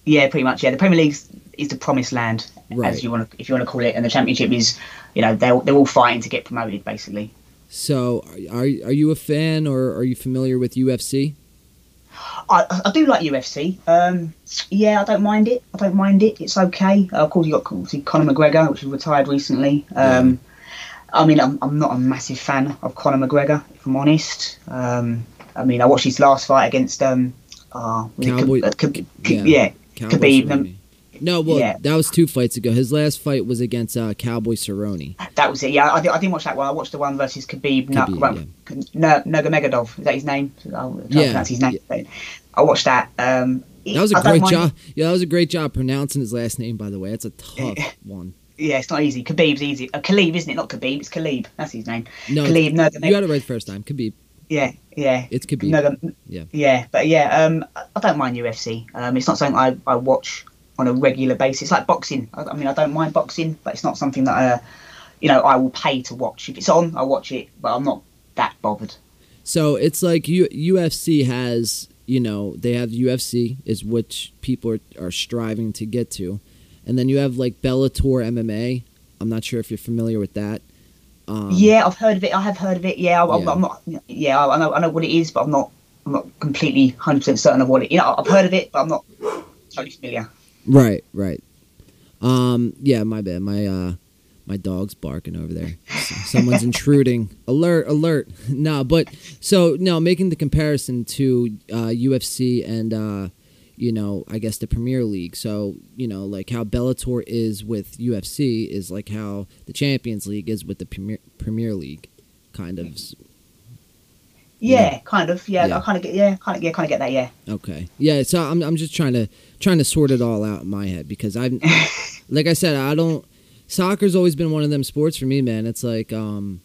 Yeah, pretty much. Yeah, the Premier League is the promised land, right. as you want to, if you want to call it, and the Championship is, you know, they're they're all fighting to get promoted, basically. So, are are you a fan or are you familiar with UFC? I, I do like UFC. Um, yeah, I don't mind it. I don't mind it. It's okay. Uh, of course, you got obviously Conor McGregor, which has retired recently. Um, yeah. I mean, I'm, I'm not a massive fan of Conor McGregor, if I'm honest. Um, I mean, I watched his last fight against um, uh, Cowboy, uh, yeah, yeah Khabib. No, well, yeah. that was two fights ago. His last fight was against uh, Cowboy Cerrone. That was it. Yeah, I, I didn't watch that one. I watched the one versus Khabib, Khabib yeah. Nurmagomedov. Is that his name? I'll yeah, pronounce his name. Yeah. I watched that. Um, that was a great job. Yeah, that was a great job pronouncing his last name. By the way, that's a tough one. Yeah, it's not easy. Khabib's easy. Uh, Khalib, isn't it? Not Khabib. It's Khalib. That's his name. No, Khalib. Nurmagomedov. You got it right the first time. Khabib. Yeah, yeah. It's Khabib. Nurmagomedov. Yeah. Yeah, but yeah, um, I don't mind UFC. Um, it's not something I, I watch on a regular basis, like boxing. I, I mean, I don't mind boxing, but it's not something that I, uh, you know, I will pay to watch. If it's on, I'll watch it, but I'm not that bothered. So it's like U- UFC has, you know, they have UFC is which people are, are striving to get to, and then you have like Bellator MMA. I'm not sure if you're familiar with that. Um, yeah, I've heard of it. I have heard of it. Yeah, I, am not. Yeah, I know. I know what it is, but I'm not. I'm not completely 100 percent certain of what it. You know, I've heard of it, but I'm not totally familiar. Right, right. Um, yeah, my bad. My uh, my dog's barking over there. Someone's intruding. Alert! Alert! no, but so no, making the comparison to uh, UFC and uh, you know, I guess the Premier League. So you know, like how Bellator is with UFC is like how the Champions League is with the Premier Premier League, kind of. Yeah, kind of. Yeah, yeah, I kind of get. Yeah, kind of. Yeah, kind of get that. Yeah. Okay. Yeah. So I'm I'm just trying to trying to sort it all out in my head because I've, like I said, I don't. Soccer's always been one of them sports for me, man. It's like, um,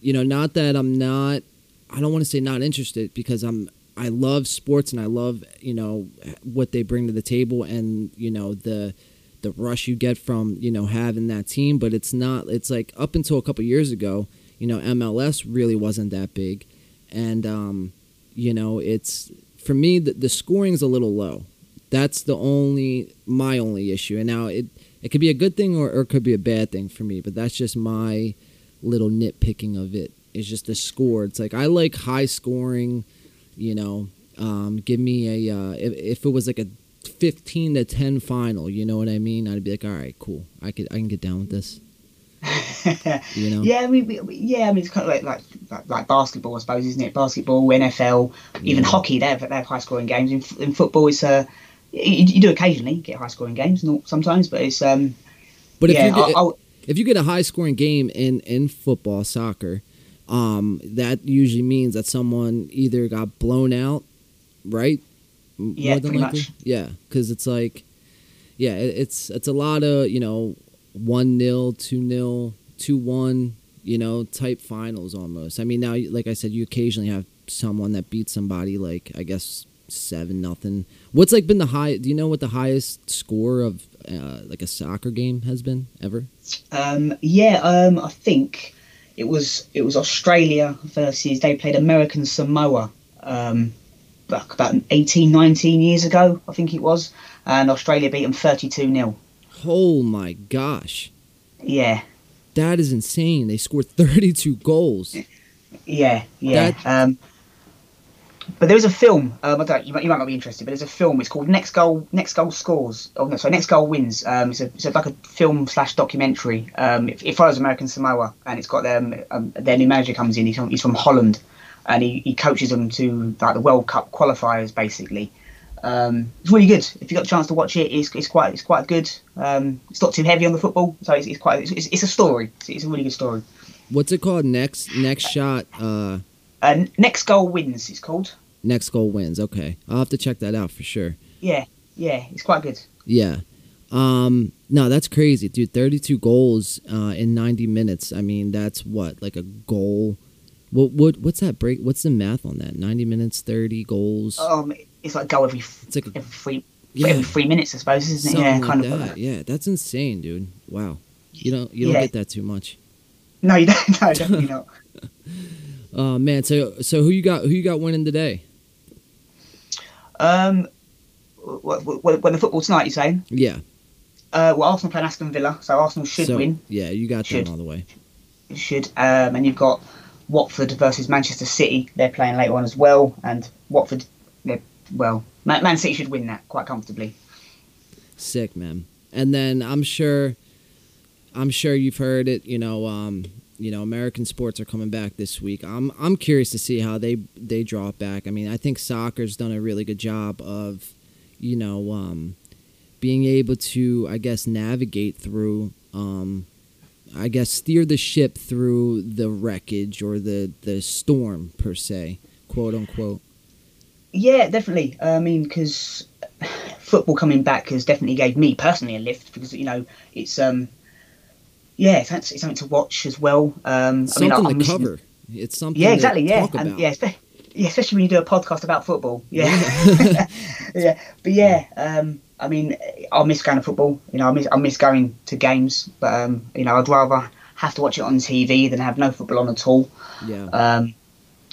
you know, not that I'm not. I don't want to say not interested because I'm. I love sports and I love you know what they bring to the table and you know the the rush you get from you know having that team. But it's not. It's like up until a couple years ago, you know, MLS really wasn't that big, and um, you know, it's for me the, the scoring's a little low. That's the only my only issue. And now it it could be a good thing or, or it could be a bad thing for me, but that's just my little nitpicking of it. It's just the score. It's like I like high scoring, you know. Um, give me a uh, if, if it was like a 15 to 10 final, you know what I mean? I'd be like, all right, cool. I could I can get down with this. you know? Yeah, we, we, yeah. I mean, it's kind of like, like like, like basketball, I suppose, isn't it? Basketball, NFL, even yeah. hockey. They have, they have high scoring games. In, in football, it's uh, you, you do occasionally get high scoring games, not sometimes, but it's um. But if yeah, you get, I'll, I'll, if you get a high scoring game in in football, soccer, um, that usually means that someone either got blown out, right? Yeah, More pretty likely. much. Yeah, because it's like, yeah, it, it's it's a lot of you know one 0 two 0 two one, you know, type finals almost. I mean, now like I said, you occasionally have someone that beats somebody like I guess seven nothing. What's like been the high? Do you know what the highest score of uh, like a soccer game has been ever? Um, yeah, um, I think it was it was Australia versus they played American Samoa um, back about 18, 19 years ago. I think it was, and Australia beat them thirty two 0 Oh my gosh! Yeah, that is insane. They scored thirty two goals. Yeah, yeah. That- Um, but there is a film. Um, I don't. You might, you might not be interested, but there's a film. It's called Next Goal. Next Goal Scores. Oh no, sorry. Next Goal Wins. Um, it's, a, it's a, like a film slash documentary. Um, it, it follows American Samoa, and it's got them. Um, their new manager comes in. He's from, he's from Holland, and he, he coaches them to like the World Cup qualifiers, basically. Um, it's really good. If you got a chance to watch it, it's, it's quite it's quite good. Um, it's not too heavy on the football, so it's, it's quite it's, it's a story. It's, it's a really good story. What's it called? Next next shot. Uh, Uh, Next Goal Wins. It's called. next goal wins. Okay, I'll have to check that out for sure. Yeah, yeah, it's quite good. Yeah. Um, no, that's crazy, dude. 32 goals uh, in 90 minutes. I mean, that's what like a goal. What what what's that break? What's the math on that? 90 minutes, 30 goals. Um, it's like goal every It's like a every three yeah, every three minutes, I suppose, isn't it? something Yeah, like kind of. that. Yeah, that's insane, dude. Wow. You don't you don't Yeah. get that too much. No, you don't. No, definitely not. Oh man, so so who you got who you got winning today? Um, when the football tonight, you're saying? Yeah. Uh, well, Arsenal playing Aston Villa, so Arsenal should so, win. Yeah, you got Should. them all the way. Should. Um, and you've got Watford versus Manchester City. They're playing later on as well, and Watford, they're well, Man, Man City should win that quite comfortably. Sick, man. And then I'm sure, I'm sure you've heard it. You know, um, you know, American sports are coming back this week. I'm I'm curious to see how they they draw it back. I mean, I think soccer's done a really good job of, you know, um, being able to, I guess, navigate through, um, I guess, steer the ship through the wreckage or the the storm per se, quote unquote. Yeah, definitely. I mean, because football coming back has definitely gave me personally a lift because you know it's um yeah it's, something to watch as well. Um, Something I mean, I, to I'm missing- cover. It's something. Yeah, to exactly. Yeah, and about. yeah, yeah, especially when you do a podcast about football. Yeah, yeah. But yeah, um, I mean, I miss going to football. You know, I miss I miss going to games, but um, you know, I'd rather have to watch it on TV than have no football on at all. yeah. Um,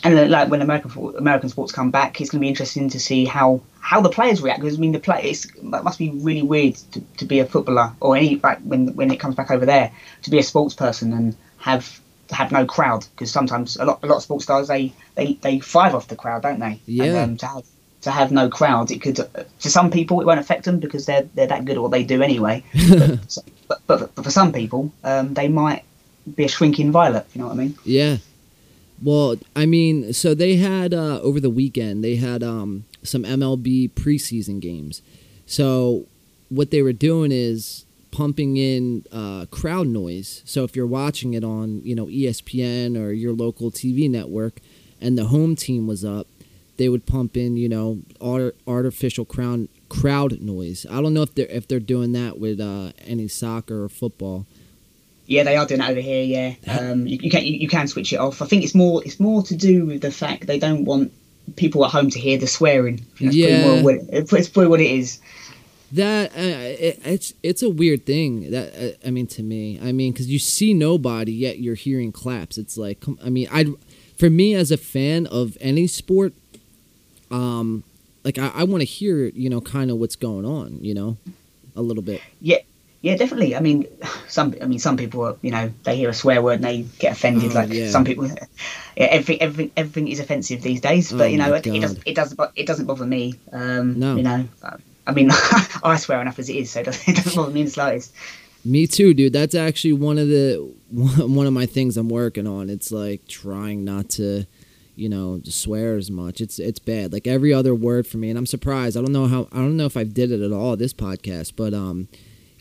and then, like when American American sports come back, it's going to be interesting to see how how the players react. Because I mean, the play it's, it must be really weird to, to be a footballer or any like when when it comes back over there to be a sports person and have have no crowd. Because sometimes a lot a lot of sports stars they they they thrive off the crowd, don't they? Yeah. And, um, to have to have no crowd, it could to some people it won't affect them because they're they're that good at what they do anyway. but, but but for some people, um, they might be a shrinking violet. You know what I mean? Yeah. Well, I mean, so they had uh, over the weekend they had um, some MLB preseason games. So what they were doing is pumping in uh, crowd noise. So if you're watching it on you know ESPN or your local TV network, and the home team was up, they would pump in you know art- artificial crowd crowd noise. I don't know if they're if they're doing that with uh, any soccer or football. Yeah, they are doing it over here. Yeah, um, you, you can you, you can switch it off. I think it's more it's more to do with the fact they don't want people at home to hear the swearing. That's Yeah. pretty more what it, it's probably what it is. That uh, it, it's it's a weird thing. That uh, I mean to me, I mean because you see nobody yet you're hearing claps. It's like I mean I, for me as a fan of any sport, um, like I, I want to hear you know kind of what's going on. You know, a little bit. Yeah, definitely. I mean, some I mean some people are, you know they hear a swear word and they get offended. Oh, like yeah. some people, yeah, everything everything everything is offensive these days. But Oh, you know it, it doesn't it doesn't it doesn't bother me. Um, No. you know. I mean, I swear enough as it is, so it doesn't, it doesn't bother me in the slightest. Me too, dude. That's actually one of the one of my things I'm working on. It's like trying not to, you know, swear as much. It's it's bad. Like every other word for me, and I'm surprised. I don't know how. I don't know if I did it at all this podcast, but um,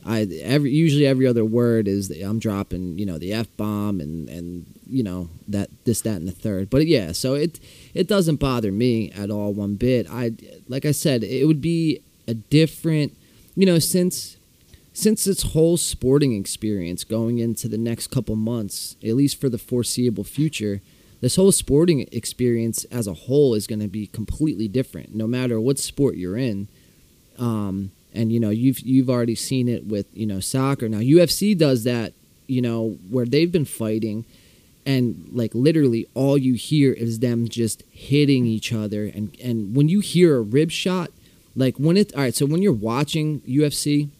I every usually every other word is I'm dropping, you know, the f bomb and and you know that this that and the third. But yeah, so it it doesn't bother me at all one bit. I like I said, it would be a different, you know, since since this whole sporting experience going into the next couple months, at least for the foreseeable future, this whole sporting experience as a whole is going to be completely different, no matter what sport you're in. Um, and you know, you've you've already seen it with you know soccer. Now UFC does that, you know, where they've been fighting, and like literally all you hear is them just hitting each other. And and when you hear a rib shot, like when it all right, so when you're watching UFC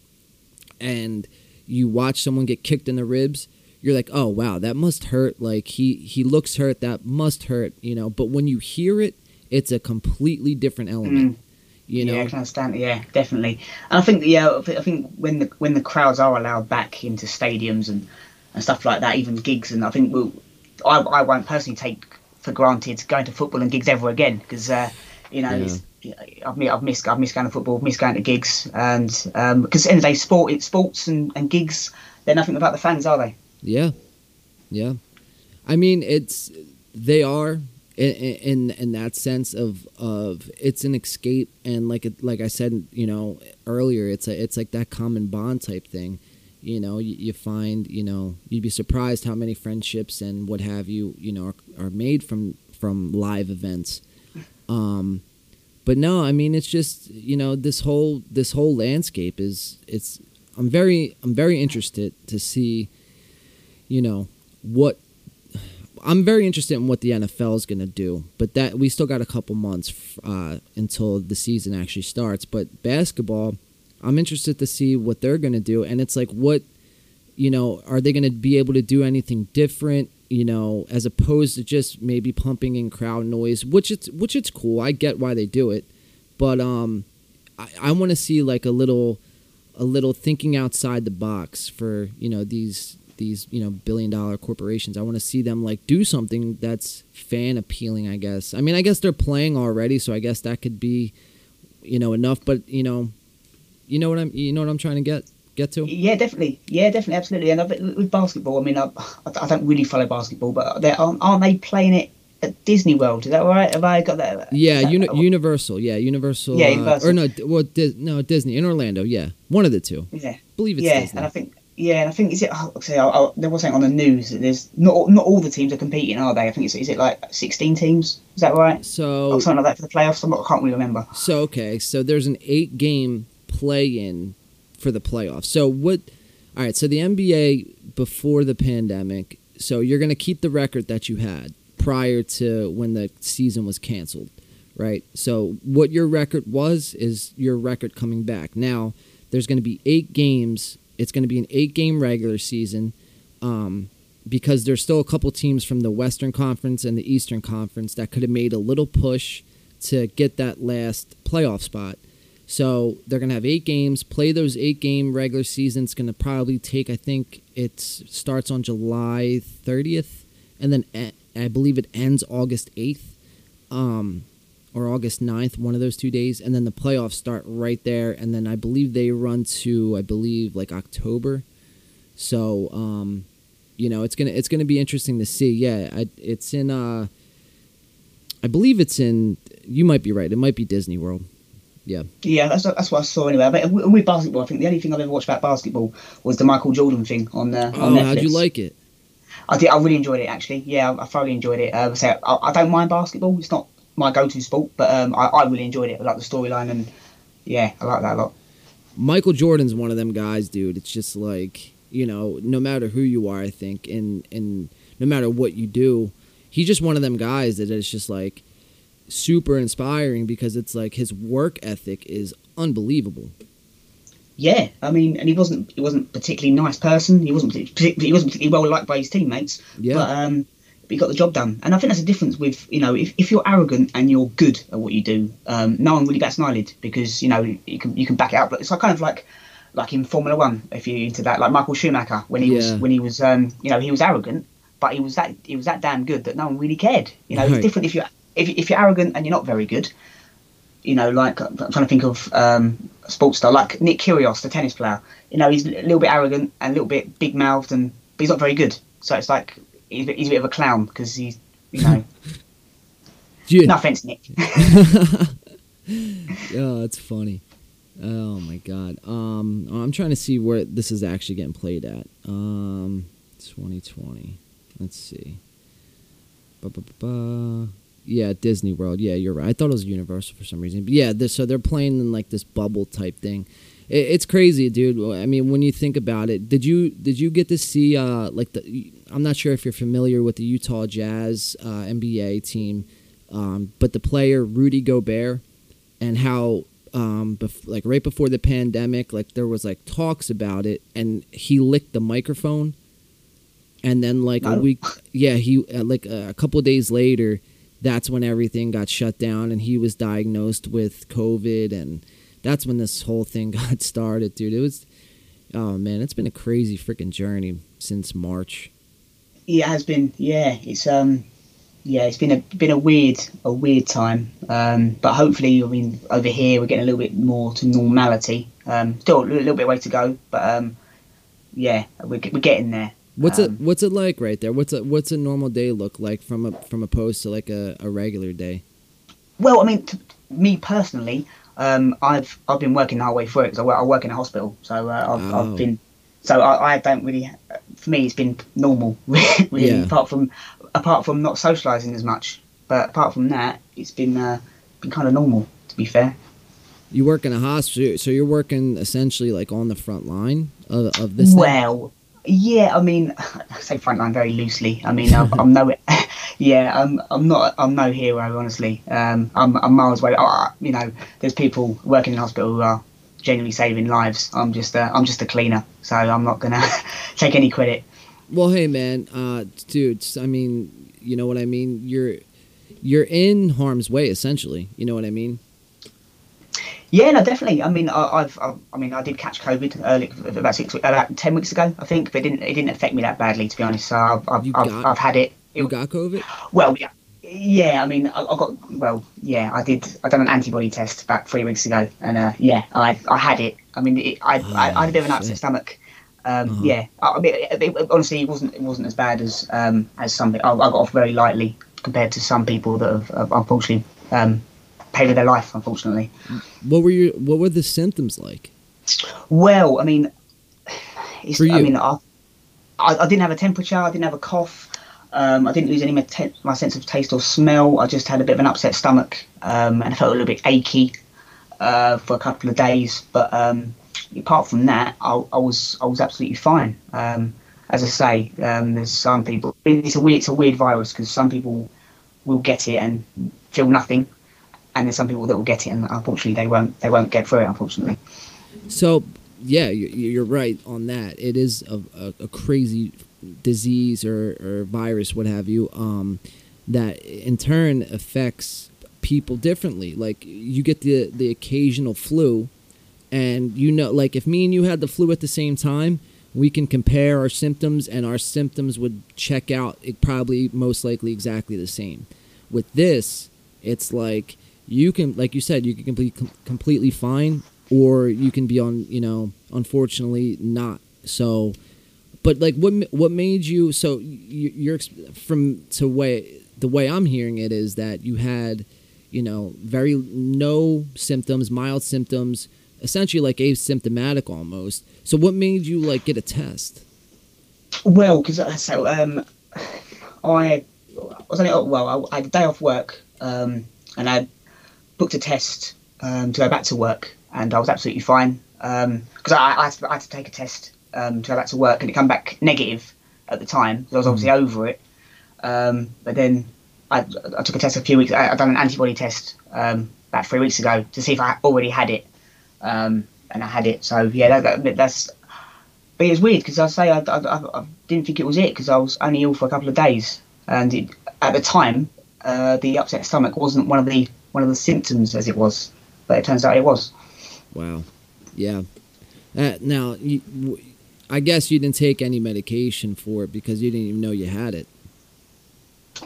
and you watch someone get kicked in the ribs, you're like, oh wow, that must hurt. Like he he looks hurt. That must hurt. You know. But when you hear it, it's a completely different element. Mm. You know. Yeah, I can understand. Yeah, definitely. And I think yeah, I think when the when the crowds are allowed back into stadiums and, and stuff like that, even gigs, and I think we'll, I I won't personally take for granted going to football and gigs ever again because uh, you know Yeah. I've missed, I've missed, I've missed going to football, missed going to gigs, and because at the end of the day, sport, it's sports and, and gigs. They're nothing without the fans, are they? Yeah, yeah. I mean, it's they are in in, that sense of of it's an escape, and like it, like I said, you know earlier, it's a it's like that common bond type thing. You know, you, you find you know you'd be surprised how many friendships and what have you you know are, are made from from live events. Um, but no, I mean it's just you know this whole this whole landscape is it's I'm very I'm very interested to see you know what I'm very interested in what the NFL is going to do, but that we still got a couple months uh, until the season actually starts. But basketball, I'm interested to see what they're going to do, and it's like what you know are they going to be able to do anything different? You know, as opposed to just maybe pumping in crowd noise, which it's which it's cool. I get why they do it, but um, I, I want to see like a little a little thinking outside the box for you know these these you know billion dollar corporations. I want to see them like do something that's fan appealing. I guess. I mean, I guess they're playing already, so I guess that could be you know enough. But you know, you know what I'm you know what I'm trying to get get to. Yeah, definitely. Yeah, definitely, absolutely. And with basketball, I mean, I, I don't really follow basketball, but aren't, aren't they playing it at Disney World? Is that right? Have I got that? Yeah, that- uni- Universal. Yeah, Universal. Yeah, uh, or no, well, Dis- no, Disney in Orlando. Yeah, one of the two. yeah, I believe it's yeah, Disney. and I think. Yeah, and I think is it. Oh, say, I, I, there was something on the news that there's not not all the teams are competing, are they? I think it's is it like 16 teams? Is that right? so Or something like that for the playoffs. I'm not, I can't really remember. So okay, so there's an eight game play in for the playoffs. So what all right, so the NBA before the pandemic, so you're gonna keep the record that you had prior to when the season was canceled. Right? So what your record was is your record coming back. Now there's gonna be eight games. It's gonna be an eight game regular season. Um because there's still a couple teams from the Western Conference and the Eastern Conference that could have made a little push to get that last playoff spot. So they're gonna have eight games. Play those eight game regular season. It's gonna probably take. I think it starts on July 30th, and then I believe it ends August 8th, um, or August 9th, one of those two days. And then the playoffs start right there, and then I believe they run to I believe like October. So um, you know it's gonna it's gonna be interesting to see. Yeah, I, it's in. Uh, I believe it's in. You might be right. It might be Disney World. Yeah. Yeah, that's that's what I saw anyway. But with with basketball, I think the only thing I've ever watched about basketball was the Michael Jordan thing on uh, on Oh, Netflix. how'd you like it? I did. I really enjoyed it actually. Yeah, I, I thoroughly enjoyed it. Uh, so I, I don't mind basketball. It's not my go-to sport, but um, I, I really enjoyed it. I like the storyline and yeah, I like that a lot. Michael Jordan's one of them guys, dude. It's just like you know, no matter who you are, I think, and and no matter what you do, he's just one of them guys that is just like super inspiring because it's like his work ethic is unbelievable. Yeah, I mean, and he wasn't he wasn't particularly nice person. He wasn't partic- he wasn't particularly well liked by his teammates. Yeah. But um, but he got the job done, and I think that's the difference with you know if, if you're arrogant and you're good at what you do, um, no one really bats an eyelid because you know you can you can back it up. But it's like kind of like like in Formula One if you're into that, like Michael Schumacher when he Yeah. was when he was um, you know he was arrogant, but he was that he was that damn good that no one really cared. You know, Right. it's different if you if if you're arrogant and you're not very good. You know, like I'm trying to think of um, a sports star like Nick Kyrgios, the tennis player. You know, he's a little bit arrogant and a little bit big mouthed, and but he's not very good. So it's like he's a bit, he's a bit of a clown because he's you know. Yeah. no offense, Nick. Oh, that's funny. Oh my god. Um, I'm trying to see where this is actually getting played at. Um, 2020. Let's see. Ba-ba-ba-ba. Yeah, Disney World. Yeah, you're right. I thought it was Universal for some reason. But yeah, this, so they're playing in like this bubble type thing. It, it's crazy, dude. I mean, when you think about it, did you did you get to see uh like the? I'm not sure if you're familiar with the Utah Jazz uh, NBA team, um, but the player Rudy Gobert and how um bef- like right before the pandemic like there was like talks about it and he licked the microphone and then like a week, yeah, he uh, like uh, a couple days later, that's when everything got shut down, and he was diagnosed with COVID, and that's when this whole thing got started, dude. It was, oh man, it's been a crazy freaking journey since March. It has been. Yeah, it's um, yeah, it's been a been a weird a weird time. Um, but hopefully, I mean, over here we're getting a little bit more to normality. Um, still a little bit way to go, but um, yeah, we're we're getting there. What's it Um, What's it like right there? What's a What's a normal day look like from a from opposed to like a, a regular day? Well, I mean, t- me personally, um, I've I've been working the whole way through it because I work, I work in a hospital, so uh, I've, Oh. I've been so I, I don't really. For me, it's been normal, really. Yeah. Apart from apart from not socialising as much, but apart from that, it's been uh, been kind of normal. To be fair. You work in a hospital, so you're working essentially like on the front line of, of this. thing? Well, yeah, I mean, I say front line very loosely. I mean, I'm, I'm no, yeah, I'm, I'm not, I'm no hero, honestly. Um, I'm, I'm miles away. Uh, you know, there's people working in hospital who are genuinely saving lives. I'm just, a, I'm just a cleaner, so I'm not gonna take any credit. Well, hey man, uh, dude. I mean, you know what I mean. You're you're in harm's way essentially. You know what I mean. Yeah, no, definitely. I mean, I, I've, I, I mean, I did catch COVID early, about six, about ten weeks ago, I think, but it didn't, it didn't affect me that badly, to be honest. So I've, I've, I've, I've had it. You got COVID. Well, yeah, yeah. I mean, I, I got well. Yeah, I did. I done an antibody test about three weeks ago, and uh, yeah, I I had it. I mean, it, I, I I had a bit of an Oh, upset shit. stomach. Um, Uh-huh. Yeah, I, I mean, it, it- honestly, it wasn't it wasn't as bad as um as some. I, I got off very lightly compared to some people that have, have unfortunately um paid with their life. Unfortunately. What were your What were the symptoms like? Well, I mean, it's, For I mean, I, I, I didn't have a temperature. I didn't have a cough. Um, I didn't lose any my, my sense of taste or smell. I just had a bit of an upset stomach um, and I felt a little bit achy uh, for a couple of days. But um, apart from that, I, I was I was absolutely fine. Um, as I say, um, there's some people. It's a weird it's a weird virus because some people will get it and feel nothing, and there's some people that will get it and unfortunately they won't they won't get through it. Unfortunately. So yeah, you- you're right on that. It is a, a crazy disease or, or virus, what have you, um, that in turn affects people differently. Like you get the the occasional flu, and you know, like if me and you had the flu at the same time, we can compare our symptoms, and our symptoms would check out. It probably most likely exactly the same. With this, it's like you can, like you said, you can be com- completely fine, or you can be on, you know, unfortunately not. So, but like, what what made you? So you, you're from to way the way I'm hearing it is that you had, you know, very no symptoms, mild symptoms, essentially like asymptomatic almost. So what made you like get a test? Well, because so um, I was only oh, well, I, I had a day off work, um, and I booked a test um, to go back to work, and I was absolutely fine because I, I, to, I had to take a test um, to go back to work, and it come back negative at the time. So I was obviously over it, um, but then I, I took a test a few weeks. I, I done an antibody test um, about three weeks ago to see if I already had it, um, and I had it. So yeah, that, that, that's but it was weird because I say I, I, I- I didn't think it was it because I was only ill for a couple of days, and it, at the time, uh, the upset stomach wasn't one of the one of the symptoms as it was, but it turns out it was. Wow. Yeah. Uh, now, you, I guess you didn't take any medication for it because you didn't even know you had it.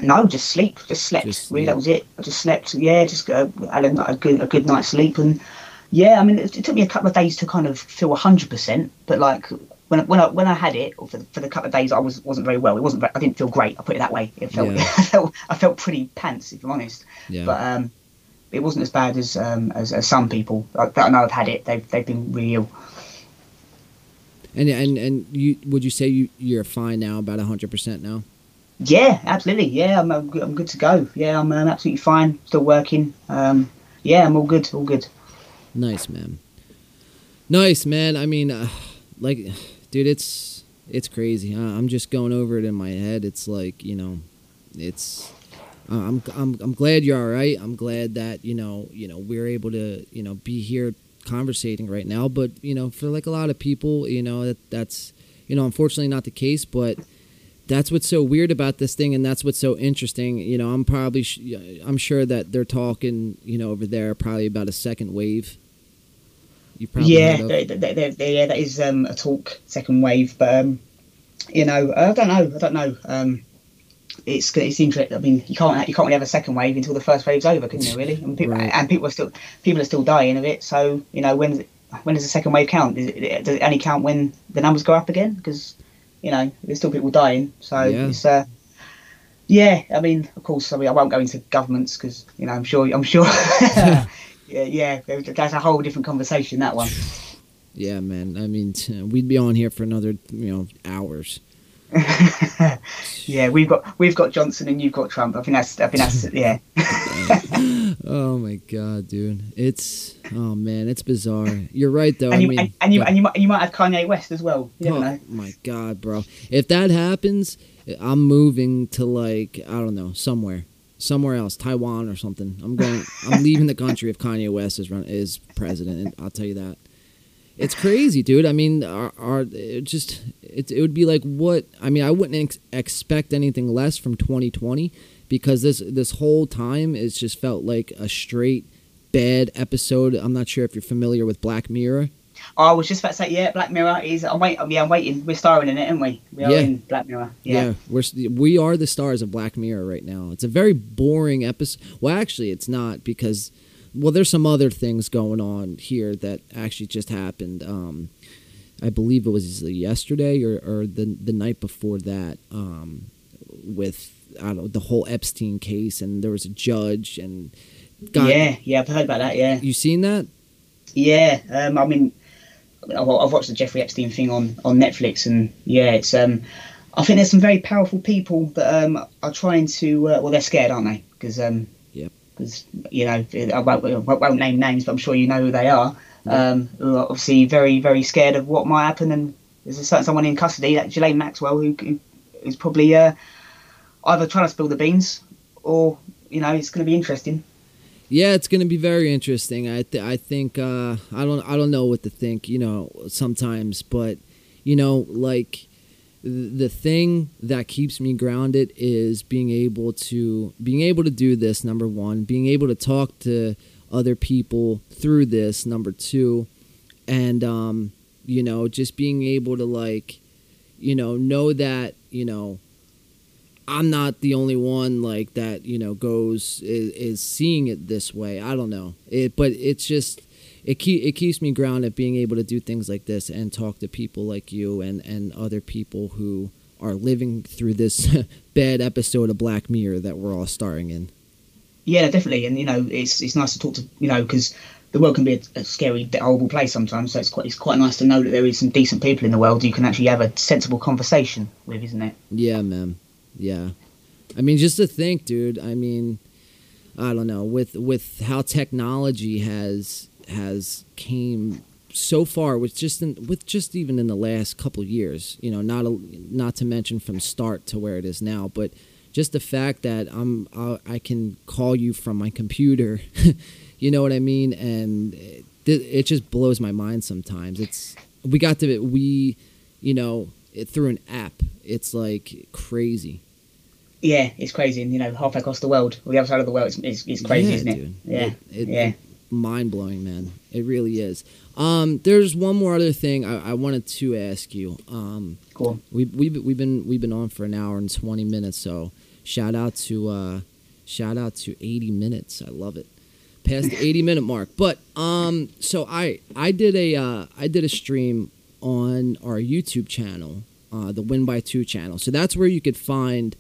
No, just sleep, just slept. Just really, sleep. that was it. I just slept. Yeah, just uh, had a, a good a good night's sleep, and yeah, I mean, it, it took me a couple of days to kind of feel hundred percent, but like. When, I- when I when I had it, for, the- for the couple of days, I was wasn't very well. It wasn't. I didn't feel great. I put it that way. It felt. Yeah. I felt. I felt pretty pants, if I'm honest. Yeah. but um, it wasn't as bad as um, as, as some people like, that I know have had it. They've they've been really ill. And and and you would you say you you're fine now, about hundred percent now? Yeah, absolutely. Yeah, I'm I'm good, I'm good to go. Yeah, I'm um, absolutely fine. Still working. Um, yeah, I'm all good. All good. Nice, man. Nice, man. I mean, uh, like, dude, it's it's crazy. Uh, I'm just going over it in my head. It's like you know, it's. I'm I'm I'm glad you're all right. I'm glad that you know you know we're able to you know be here conversating right now. But you know, for like a lot of people, you know that that's you know unfortunately not the case. But that's what's so weird about this thing, and that's what's so interesting. You know, I'm probably, sh- I'm sure that they're talking, you know, over there probably about a second wave. You probably yeah, they, they, they, yeah, that is um, a talk, second wave, but um, you know, I don't know, I don't know. Um, it's it's interesting. I mean, you can't you can't really have a second wave until the first wave's over, can you? Really, and people, right. and people are still people are still dying of it. So you know, when when does the second wave count? Does it, does it only count when the numbers go up again? Because you know, there's still people dying. So yeah. it's uh, yeah. I mean, of course, I mean, I won't go into governments because you know, I'm sure, I'm sure. yeah, yeah, that's a whole different conversation. That one. Yeah, man. I mean, we'd be on here for another, you know, hours. yeah, we've got we've got Johnson and you've got Trump. I think that's I think that's yeah. oh my god, dude! It's oh man, it's bizarre. You're right though. And I you, mean, and, and you and you might you might have Kanye West as well. You oh know. my god, bro! If that happens, I'm moving to like I don't know somewhere, somewhere else, Taiwan or something. I'm going. I'm leaving the country if Kanye West is run is president. I'll tell you that. It's crazy, dude. I mean, our, our it just it, it would be like what I mean. I wouldn't ex- expect anything less from 2020 because this this whole time it's just felt like a straight bad episode. I'm not sure if you're familiar with Black Mirror. Oh, I was just about to say, yeah, Black Mirror is. I'm wait. Yeah, I'm waiting. We're starring in it, aren't we? We are yeah. in Black Mirror. Yeah. yeah, we're we are the stars of Black Mirror right now. It's a very boring episode. Well, actually, it's not because well, there's some other things going on here that actually just happened. Um, I believe it was yesterday or, or the the night before that um, with I don't know the whole Epstein case, and there was a judge and. Yeah, yeah, I've heard about that. Yeah, you seen that? Yeah, um, I mean, I've watched the Jeffrey Epstein thing on on Netflix, and yeah, it's um, I think there's some very powerful people that um are trying to uh, well, they're scared, aren't they? Because um, because you know I won't, I won't, name names, but I'm sure you know who they are. Um, obviously very very scared of what might happen, and there's a certain someone in custody, like Ghislaine Maxwell, who, who is probably uh, either trying to spill the beans or you know it's going to be interesting. Yeah, it's going to be very interesting. I th- I think uh, I don't I don't know what to think. You know, sometimes, but you know, like the thing that keeps me grounded is being able to being able to do this number 1 being able to talk to other people through this number 2 and um you know just being able to like you know know that you know I'm not the only one like that you know goes is, is seeing it this way. I don't know. It but it's just it keep, it keeps me grounded being able to do things like this and talk to people like you and and other people who are living through this bad episode of Black Mirror that we're all starring in. Yeah, definitely, and you know, it's it's nice to talk to you know because the world can be a, a, scary, horrible place sometimes. So it's quite it's quite nice to know that there is some decent people in the world you can actually have a sensible conversation with, isn't it? Yeah, man. Yeah, I mean, just to think, dude. I mean, I don't know with with how technology has has came so far with just in, with just even in the last couple years you know not a, not to mention from start to where it is now but just the fact that I'm I, I can call you from my computer you know what I mean? And it, it, just blows my mind sometimes. It's we got to we you know it, through an app it's like crazy. Yeah, it's crazy, and you know, halfway across the world, or the other side of the world, it's, it's, it's crazy, yeah, isn't it? Dude. Yeah, it, yeah mind blowing, man. It really is. Um, there's one more other thing I, I wanted to ask you. Um, cool. We we we've been we've been on for an hour and twenty minutes, so shout out to uh, shout out to eighty minutes. I love it. Past the eighty minute mark. But um, so I I did a uh, I did a stream on our YouTube channel, uh, the Win by Two channel. So that's where you could find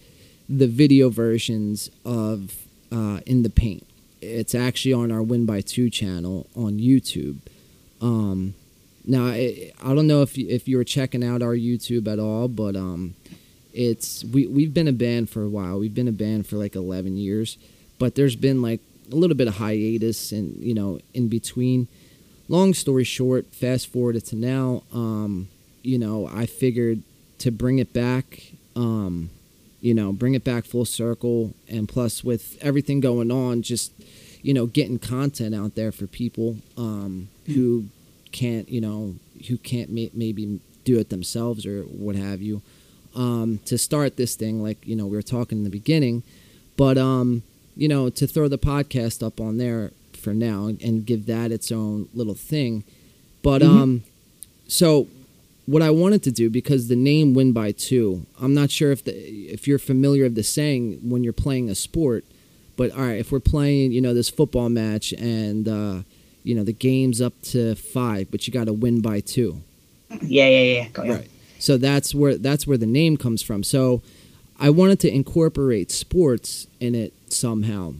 the video versions of uh, in the paint it's actually on our Win by Two channel on YouTube. Um, now I, I don't know if you, if you were checking out our YouTube at all, but um, it's we we've been a band for a while. We've been a band for like eleven years, but there's been like a little bit of hiatus and you know in between. Long story short, fast forward to now. Um, you know, I figured to bring it back. Um, you know, bring it back full circle. And plus, with everything going on, just, you know, getting content out there for people um, mm. who can't, you know, who can't maybe do it themselves or what have you. um, to start this thing, like you know we were talking in the beginning, but um, you know to throw the podcast up on there for now and, and give that its own little thing. But Mhm. um, so what I wanted to do because the name "Win by Two, I'm not sure if the if you're familiar of the saying when you're playing a sport, but all right, if we're playing, you know, this football match and uh, you know the game's up to five, but you got to win by two. Yeah, yeah, yeah. Right. So that's where that's where the name comes from. So I wanted to incorporate sports in it somehow.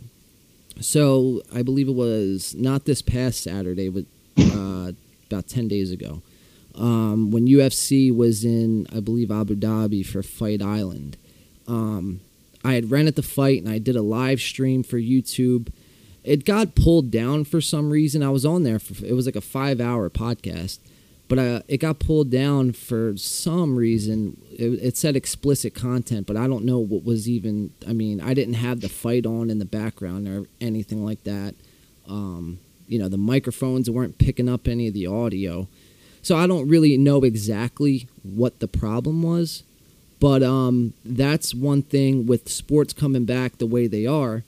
So I believe it was not this past Saturday, but uh, about ten days ago, um, when UFC was in, I believe Abu Dhabi for Fight Island. Um, I had rented the fight and I did a live stream for YouTube. It got pulled down for some reason. I was on there for it was like a five hour podcast but uh, it got pulled down for some reason. It, it said explicit content, but I don't know what was even. I mean, I didn't have the fight on in the background or anything like that. Um, you know, the microphones weren't picking up any of the audio, so I don't really know exactly what the problem was. But um, that's one thing with sports coming back the way they are.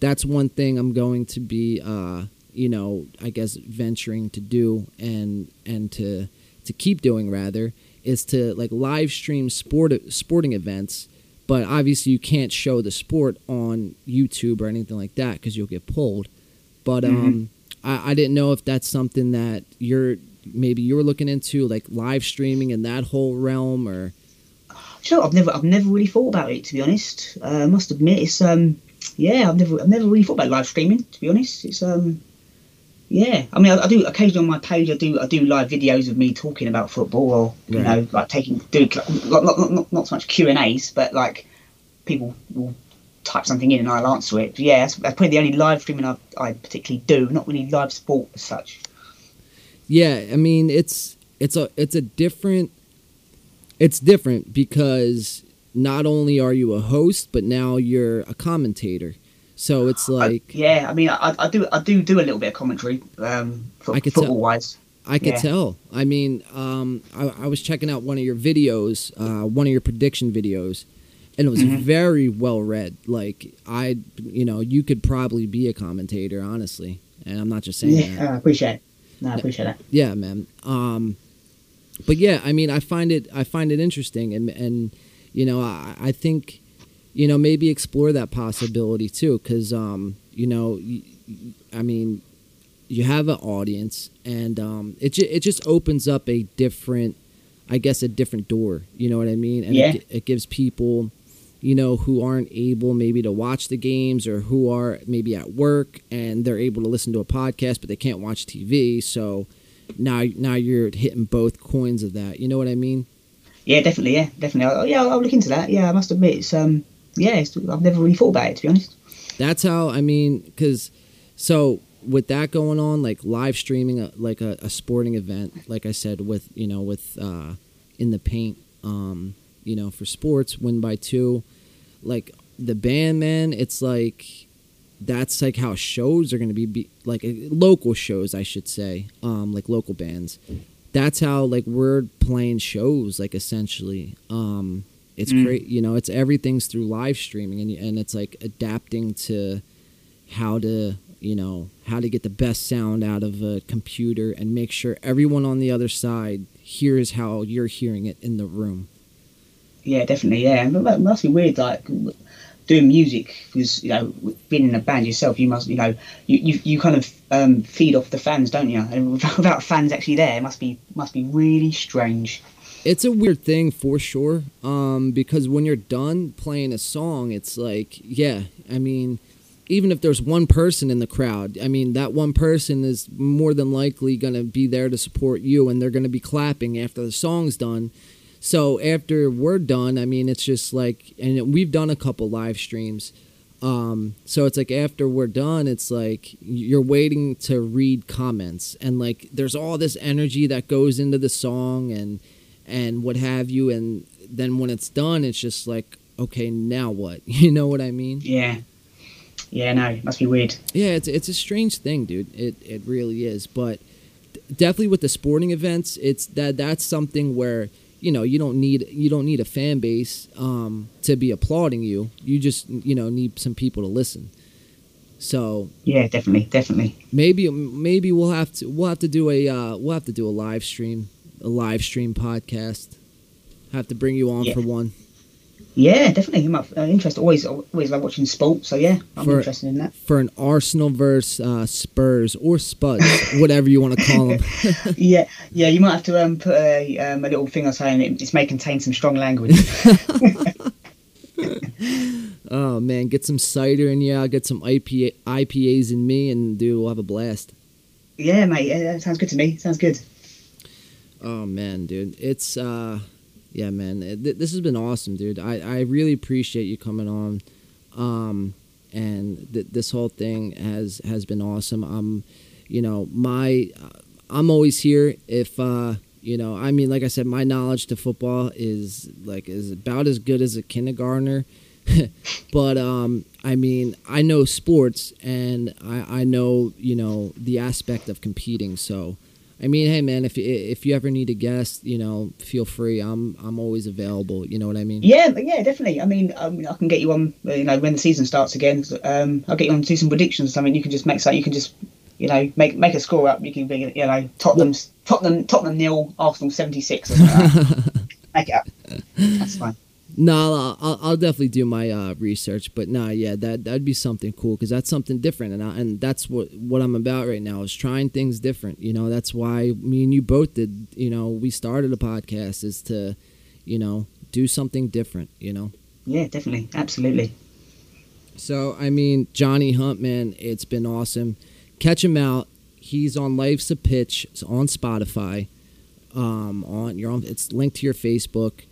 That's one thing I'm going to be. Uh, you know, I guess venturing to do and and to to keep doing rather is to like live stream sport sporting events, but obviously you can't show the sport on YouTube or anything like that because you'll get pulled. But um, I, I didn't know if that's something that you're maybe you were looking into, like live streaming in that whole realm, or Sure, I've never, I've never really thought about it to be honest. Uh, I must admit, it's um, yeah, I've never, I've never really thought about live streaming to be honest. It's um, yeah, I mean, I, I do occasionally on my page. I do, I do live videos of me talking about football, or you know, like taking, doing not, not, not, not so much Q and A's, but like people will type something in and I'll answer it. But yeah, that's, that's probably the only live streaming I, I particularly do. Not really live sport as such. Yeah, I mean it's it's a it's a different it's different because not only are you a host, but now you're a commentator. So it's like I, yeah, I mean, I, I do, I do do a little bit of commentary, um, fo- I could tell. football wise. I could Yeah. tell. I mean, um, I, I was checking out one of your videos, uh, one of your prediction videos, and it was Mhm. very well read. Like I, you know, you could probably be a commentator, honestly, and I'm not just saying that. Yeah, I appreciate it. No, I appreciate that. Yeah, man. Um, but yeah, I mean, I find it I find it interesting, and and you know, I, I think you know maybe explore that possibility too, because um, you know, I mean, you have an audience, and um, it ju- it just opens up a different, I guess, a different door. You know what I mean? And Yeah. it, it gives people. You know, who aren't able maybe to watch the games or who are maybe at work and they're able to listen to a podcast, but they can't watch TV. So, now now you're hitting both coins of that. You know what I mean? Yeah, definitely. Yeah, definitely. I'll, yeah, I'll, look into that. Yeah, I must admit, it's um, yeah, it's, I've never really thought about it to be honest. That's how I mean because so with that going on, like live streaming a, like a, a sporting event, like I said with you know with uh, in the paint, um, you know for sports, win by two, like the band man, it's like that's like how shows are going to be, be like uh, local shows i should say um like local bands. That's how like we're playing shows like essentially. Um it's Mm. great you know it's everything's through live streaming and and it's like adapting to how to you know how to get the best sound out of a computer and make sure everyone on the other side hears how you're hearing it in the room Yeah, definitely. Yeah, but that must be weird. Like doing music because you know being in a band yourself, you must you know you you, you kind of um, feed off the fans, don't you? And without, fans actually there, it must be must be really strange. it's a weird thing for sure um, because when you're done playing a song it's like yeah i mean even if there's one person in the crowd i mean that one person is more than likely going to be there to support you and they're going to be clapping after the song's done so after we're done i mean it's just like and we've done a couple live streams. Um, so it's like after we're done it's like you're waiting to read comments. And like there's all this energy that goes into the song and and what have you. And then when it's done it's just like okay now what? You know what i mean? Yeah, yeah, no, it must be weird. yeah it's it's a strange thing dude. It it really is. But definitely with the sporting events it's that that's something where you know you don't need you don't need a fan base um, to be applauding you. You just you know need some people to listen. So Yeah, definitely, definitely. maybe maybe we'll have to we'll have to do a uh, we'll have to do a live stream a live stream podcast. Have to bring you on Yeah. for one. Yeah, definitely. I'm up, uh, interested. Always, always love watching sport. So yeah, I'm For- interested in that. for an Arsenal versus uh, Spurs or Spuds, whatever you want to call them. Yeah, yeah. You might have to um, put a, um, a little thing on saying it, this may contain some strong language. oh man, get some cider in you. I'll get some IPA, IPAs in me, and dude, we'll have a blast. yeah, mate. Yeah, sounds good to me. Sounds good. Oh man, dude, it's uh, yeah, man, th- this has been awesome, dude. I I really appreciate you coming on, um, and th- this whole thing has has been awesome. Um, you know, my I'm always here if uh, you know. I mean, like I said, my knowledge to football is like is about as good as a kindergartner. but um, I mean, I know sports, and I, I know you know the aspect of competing. So, I mean, hey man, if you- if you ever need a guest, you know, feel free. I'm I'm always available. You know what I mean? Yeah, yeah, definitely. I mean, um, I can get you on. You know, when the season starts again, um, I'll get you on to do some predictions. or something. you can just make so you can just, you know, make make a score up. You can be, you know, Tottenham's Tottenham Tottenham nil, Arsenal seventy six. make it up. That's fine. No, I'll, I'll, I'll definitely do my uh, research, but nah, yeah, that that'd be something cool because that's something different, and I, and that's what what I'm about right now is trying things different. You know, that's why me and you both did. You know, we started a podcast is to, you know, do something different. You know. Yeah, definitely, absolutely. So I mean, Johnny Hunt, man, it's been awesome. Catch him out. He's on Life's a Pitch it's on Spotify. Um, on you're on. It's linked to your Facebook.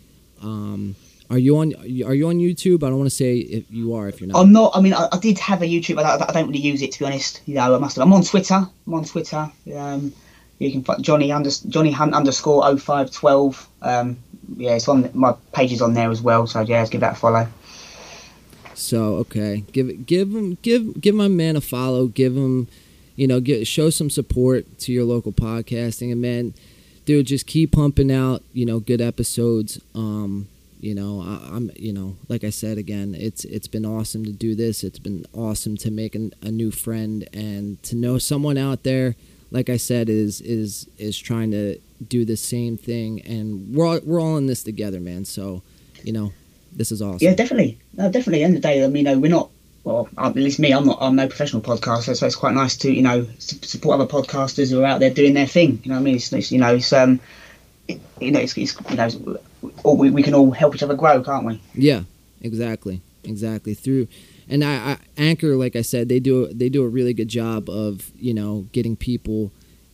Um, are you on? Are you on YouTube? I don't want to say if you are. If you're not. I'm not. I mean, I, I did have a YouTube, but I, I don't really use it to be honest. You know, I must have. I'm on Twitter. I'm on Twitter. Um, you can find Johnny under Johnny Hunt underscore 0512. Um, yeah, it's on my page is on there as well. So yeah, give that a follow. So okay, give give him, give give my man a follow. Give him, you know, get show some support to your local podcasting, and man, dude, just keep pumping out, you know, good episodes. Um, you know, I, I'm, you know, like I said again, it's it's been awesome to do this. It's been awesome to make an, a new friend and to know someone out there. Like I said, is is is trying to do the same thing, and we're all, we're all in this together, man. So, you know, this is awesome. Yeah, definitely. No, definitely. End of the day, I mean, you know, we're not. Well, at least me, I'm not. I'm no professional podcaster, so it's quite nice to you know support other podcasters who are out there doing their thing. You know what I mean? It's, it's you know, it's um, it, you know, it's, it's you know, all, we, we can all help each other grow, can't we? Yeah, exactly, exactly. Through, and I, I Anchor, like I said, they do they do a really good job of you know getting people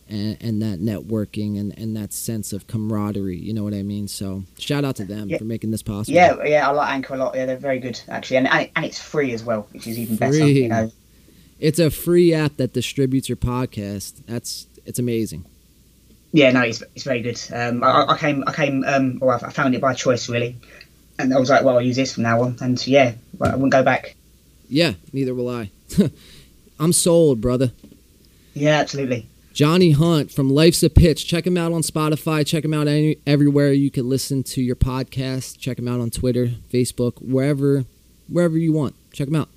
and, and that networking and, and that sense of camaraderie. You know what I mean? So shout out to them Yeah. for making this possible. Yeah, yeah, I like Anchor a lot. Yeah, they're very good actually, and and, and it's free as well, which is even better. You know, it's a free app that distributes your podcast. That's it's amazing. Yeah, no, it's, it's very good. Um, I, I came, I came, um, or I found it by choice really, and I was like, well, I'll use this from now on, and yeah, I wouldn't go back. Yeah, neither will I. I'm sold, brother. Yeah, absolutely. Johnny Hunt from Life's a Pitch. Check him out on Spotify. Check him out any, everywhere you can listen to your podcast. Check him out on Twitter, Facebook, wherever wherever you want. Check him out.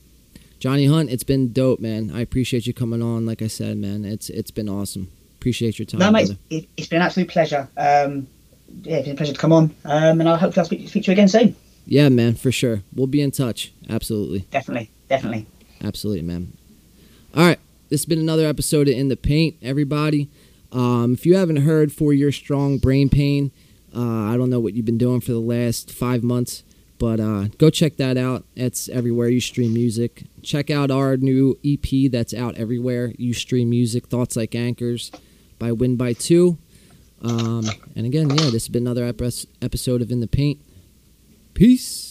Johnny Hunt, it's been dope, man. I appreciate you coming on. Like I said, man, it's it's been awesome. Appreciate your time, No, mate, it, it's been an absolute pleasure. Um, yeah, it's been a pleasure to come on, um, and I hope I'll speak, speak to you again soon. Yeah, man, for sure. We'll be in touch. Absolutely. Definitely, definitely. Absolutely, man. All right. This has been another episode of In the Paint, everybody. Um, if you haven't heard For Your Strong Brain Pain, uh, I don't know what you've been doing for the last five months, but uh, go check that out. It's everywhere you stream music. Check out our new EP that's out everywhere. You stream music, Thoughts Like Anchors by Win by Two. Um, and again, yeah, this has been another episode of In the Paint. Peace.